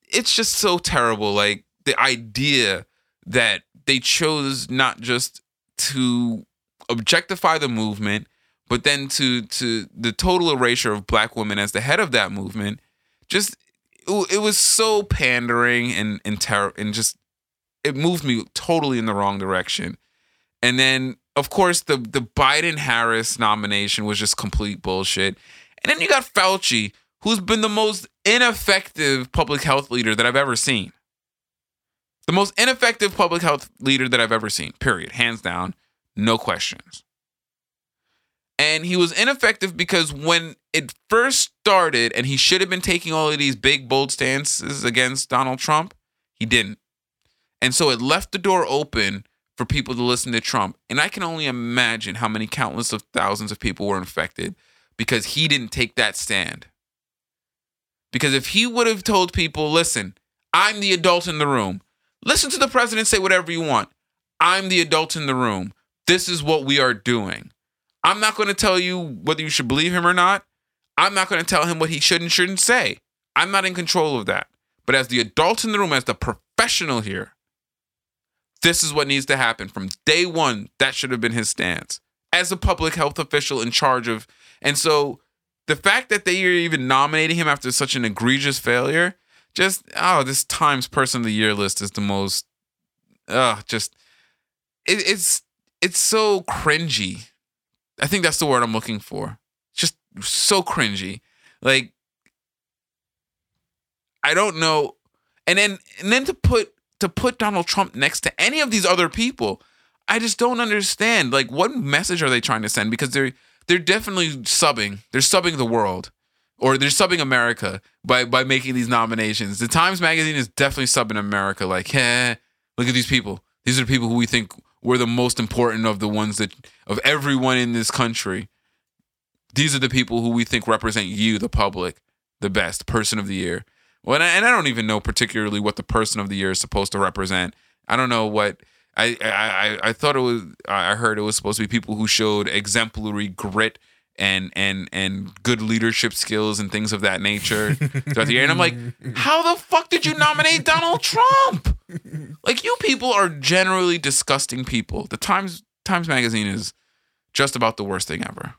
it's just so terrible. Like the idea that they chose not just to objectify the movement, but then to to the total erasure of black women as the head of that movement. Just it, was so pandering and and terror and just it moved me totally in the wrong direction. And then of course the the Biden Harris nomination was just complete bullshit. And then you got Fauci, who's been the most ineffective public health leader that I've ever seen. The most ineffective public health leader that I've ever seen. Period. Hands down, no questions. And he was ineffective because when it first started and he should have been taking all of these big bold stances against Donald Trump, he didn't. And so it left the door open for people to listen to Trump. And I can only imagine how many countless of thousands of people were infected because he didn't take that stand. Because if he would have told people, listen, I'm the adult in the room, listen to the president say whatever you want. I'm the adult in the room. This is what we are doing. I'm not going to tell you whether you should believe him or not. I'm not going to tell him what he should and shouldn't say. I'm not in control of that. But as the adult in the room, as the professional here, this is what needs to happen. From day one, that should have been his stance as a public health official in charge of. And so the fact that they are even nominating him after such an egregious failure, just, oh, this Times Person of the Year list is the most, uh, just, it, it's, it's so cringy. I think that's the word I'm looking for. Just so cringy. Like, I don't know. And then, and then to put, to put Donald Trump next to any of these other people, I just don't understand. Like, what message are they trying to send? Because they're they're definitely subbing. They're subbing the world, or they're subbing America by by making these nominations. The Times Magazine is definitely subbing America. Like, hey, look at these people. These are the people who we think were the most important of the ones that of everyone in this country. These are the people who we think represent you, the public, the best person of the year. Well, and I, and I don't even know particularly what the person of the year is supposed to represent. I don't know what I I I, thought it was. I heard it was supposed to be people who showed exemplary grit and and and good leadership skills and things of that nature throughout the year. And I'm like, how the fuck did you nominate Donald Trump? Like you people are generally disgusting people. The Times Times magazine is just about the worst thing ever.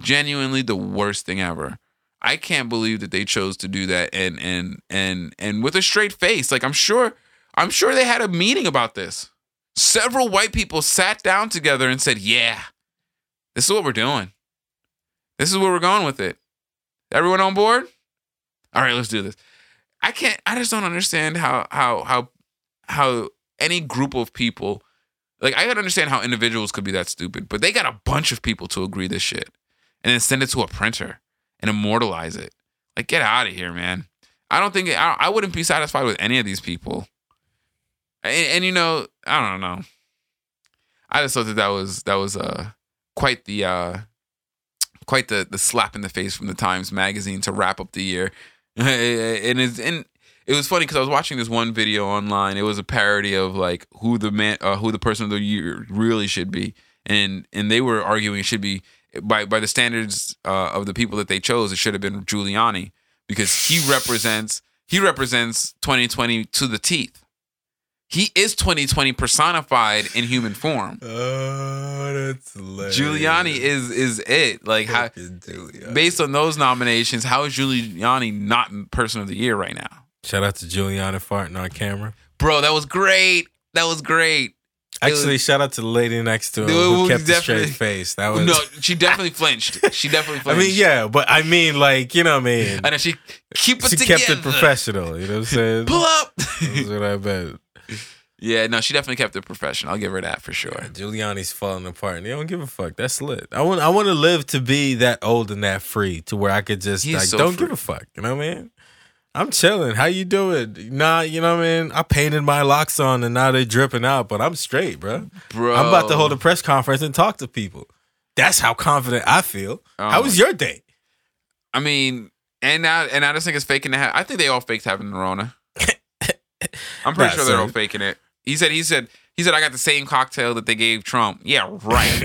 Genuinely the worst thing ever. I can't believe that they chose to do that and and and and with a straight face. Like I'm sure I'm sure they had a meeting about this. Several white people sat down together and said, "Yeah, this is what we're doing. This is where we're going with it. Everyone on board? All right, let's do this." I can't. I just don't understand how how how how any group of people like I can understand how individuals could be that stupid, but they got a bunch of people to agree this shit and then send it to a printer and immortalize it. Like, get out of here, man. I don't think I, I wouldn't be satisfied with any of these people. And, and, you know, I don't know. I just thought that that was that was uh quite the uh quite the the slap in the face from the Times magazine to wrap up the year. and it's and it was funny because I was watching this one video online. It was a parody of like who the man, uh, who the person of the year really should be, and and they were arguing it should be by by the standards uh, of the people that they chose. It should have been Giuliani because he represents he represents 2020 to the teeth. He is 2020 personified in human form. Oh, that's hilarious. Giuliani is is it. Like how based on those nominations, how is Giuliani not person of the year right now? Shout out to Giuliani farting on camera. Bro, that was great. That was great. Actually, was, shout out to the lady next to him who kept a straight face. That was no, she definitely flinched. She definitely flinched. I mean, yeah, but I mean, like you know, what I mean, and she keep it she together. kept it professional. You know what I'm saying? Pull up. That's what I bet. Yeah, no, she definitely kept it professional. I'll give her that for sure. Giuliani's falling apart. and They don't give a fuck. That's lit. I want. I want to live to be that old and that free to where I could just He's like so don't free. give a fuck. You know what I mean? I'm chilling. How you doing? Nah, you know what I mean? I painted my locks on and now they're dripping out, but I'm straight, bro. Bro. I'm about to hold a press conference and talk to people. That's how confident I feel. Oh how was your day? I mean, and now and I just think it's faking to have I think they all faked having the Rona. I'm pretty sure they're all faking it. He said he said he said I got the same cocktail that they gave Trump. Yeah, right.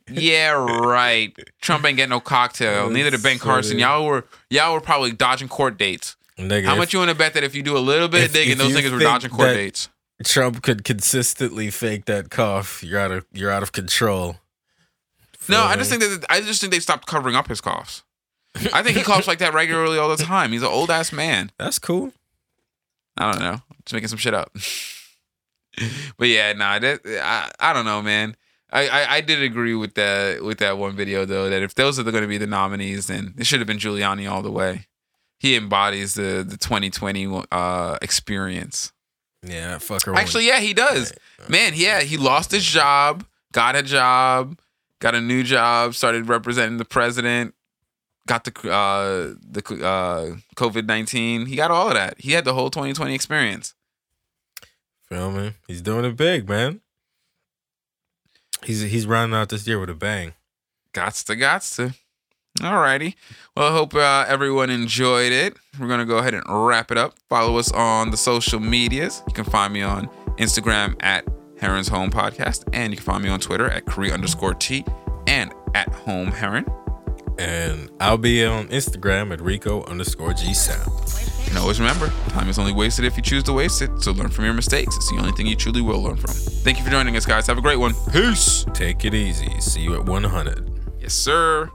yeah, right. Trump ain't getting no cocktail. Neither did Ben Carson. Y'all were y'all were probably dodging court dates. Nigga, How much you want to bet that if you do a little bit of digging, those niggas were dodging court dates? Trump could consistently fake that cough. You're out of you're out of control. no, I just think that I just think they stopped covering up his coughs. I think he coughs like that regularly all the time. He's an old ass man. That's cool. I don't know. Just making some shit up. but yeah, nah, that I, I don't know, man. I, I, I did agree with that with that one video though that if those are going to be the nominees, then it should have been Giuliani all the way he embodies the the 2020 uh, experience. Yeah, fucker. Actually, yeah, he does. Man, yeah, he lost his job, got a job, got a new job, started representing the president, got the uh the uh COVID 19. He got all of that. He had the whole 2020 experience. Feel me? He's doing it big, man. He's he's rounding out this year with a bang. Gots to gots to. Alrighty. Well, I hope uh, everyone enjoyed it. We're going to go ahead and wrap it up. Follow us on the social medias. You can find me on Instagram at Heron's Home Podcast, and you can find me on Twitter at Korea underscore T and at Home Heron. And I'll be on Instagram at Rico underscore G Sound. And always remember, time is only wasted if you choose to waste it. So learn from your mistakes. It's the only thing you truly will learn from. Thank you for joining us, guys. Have a great one. Peace. Take it easy. See you at 100. Yes, sir.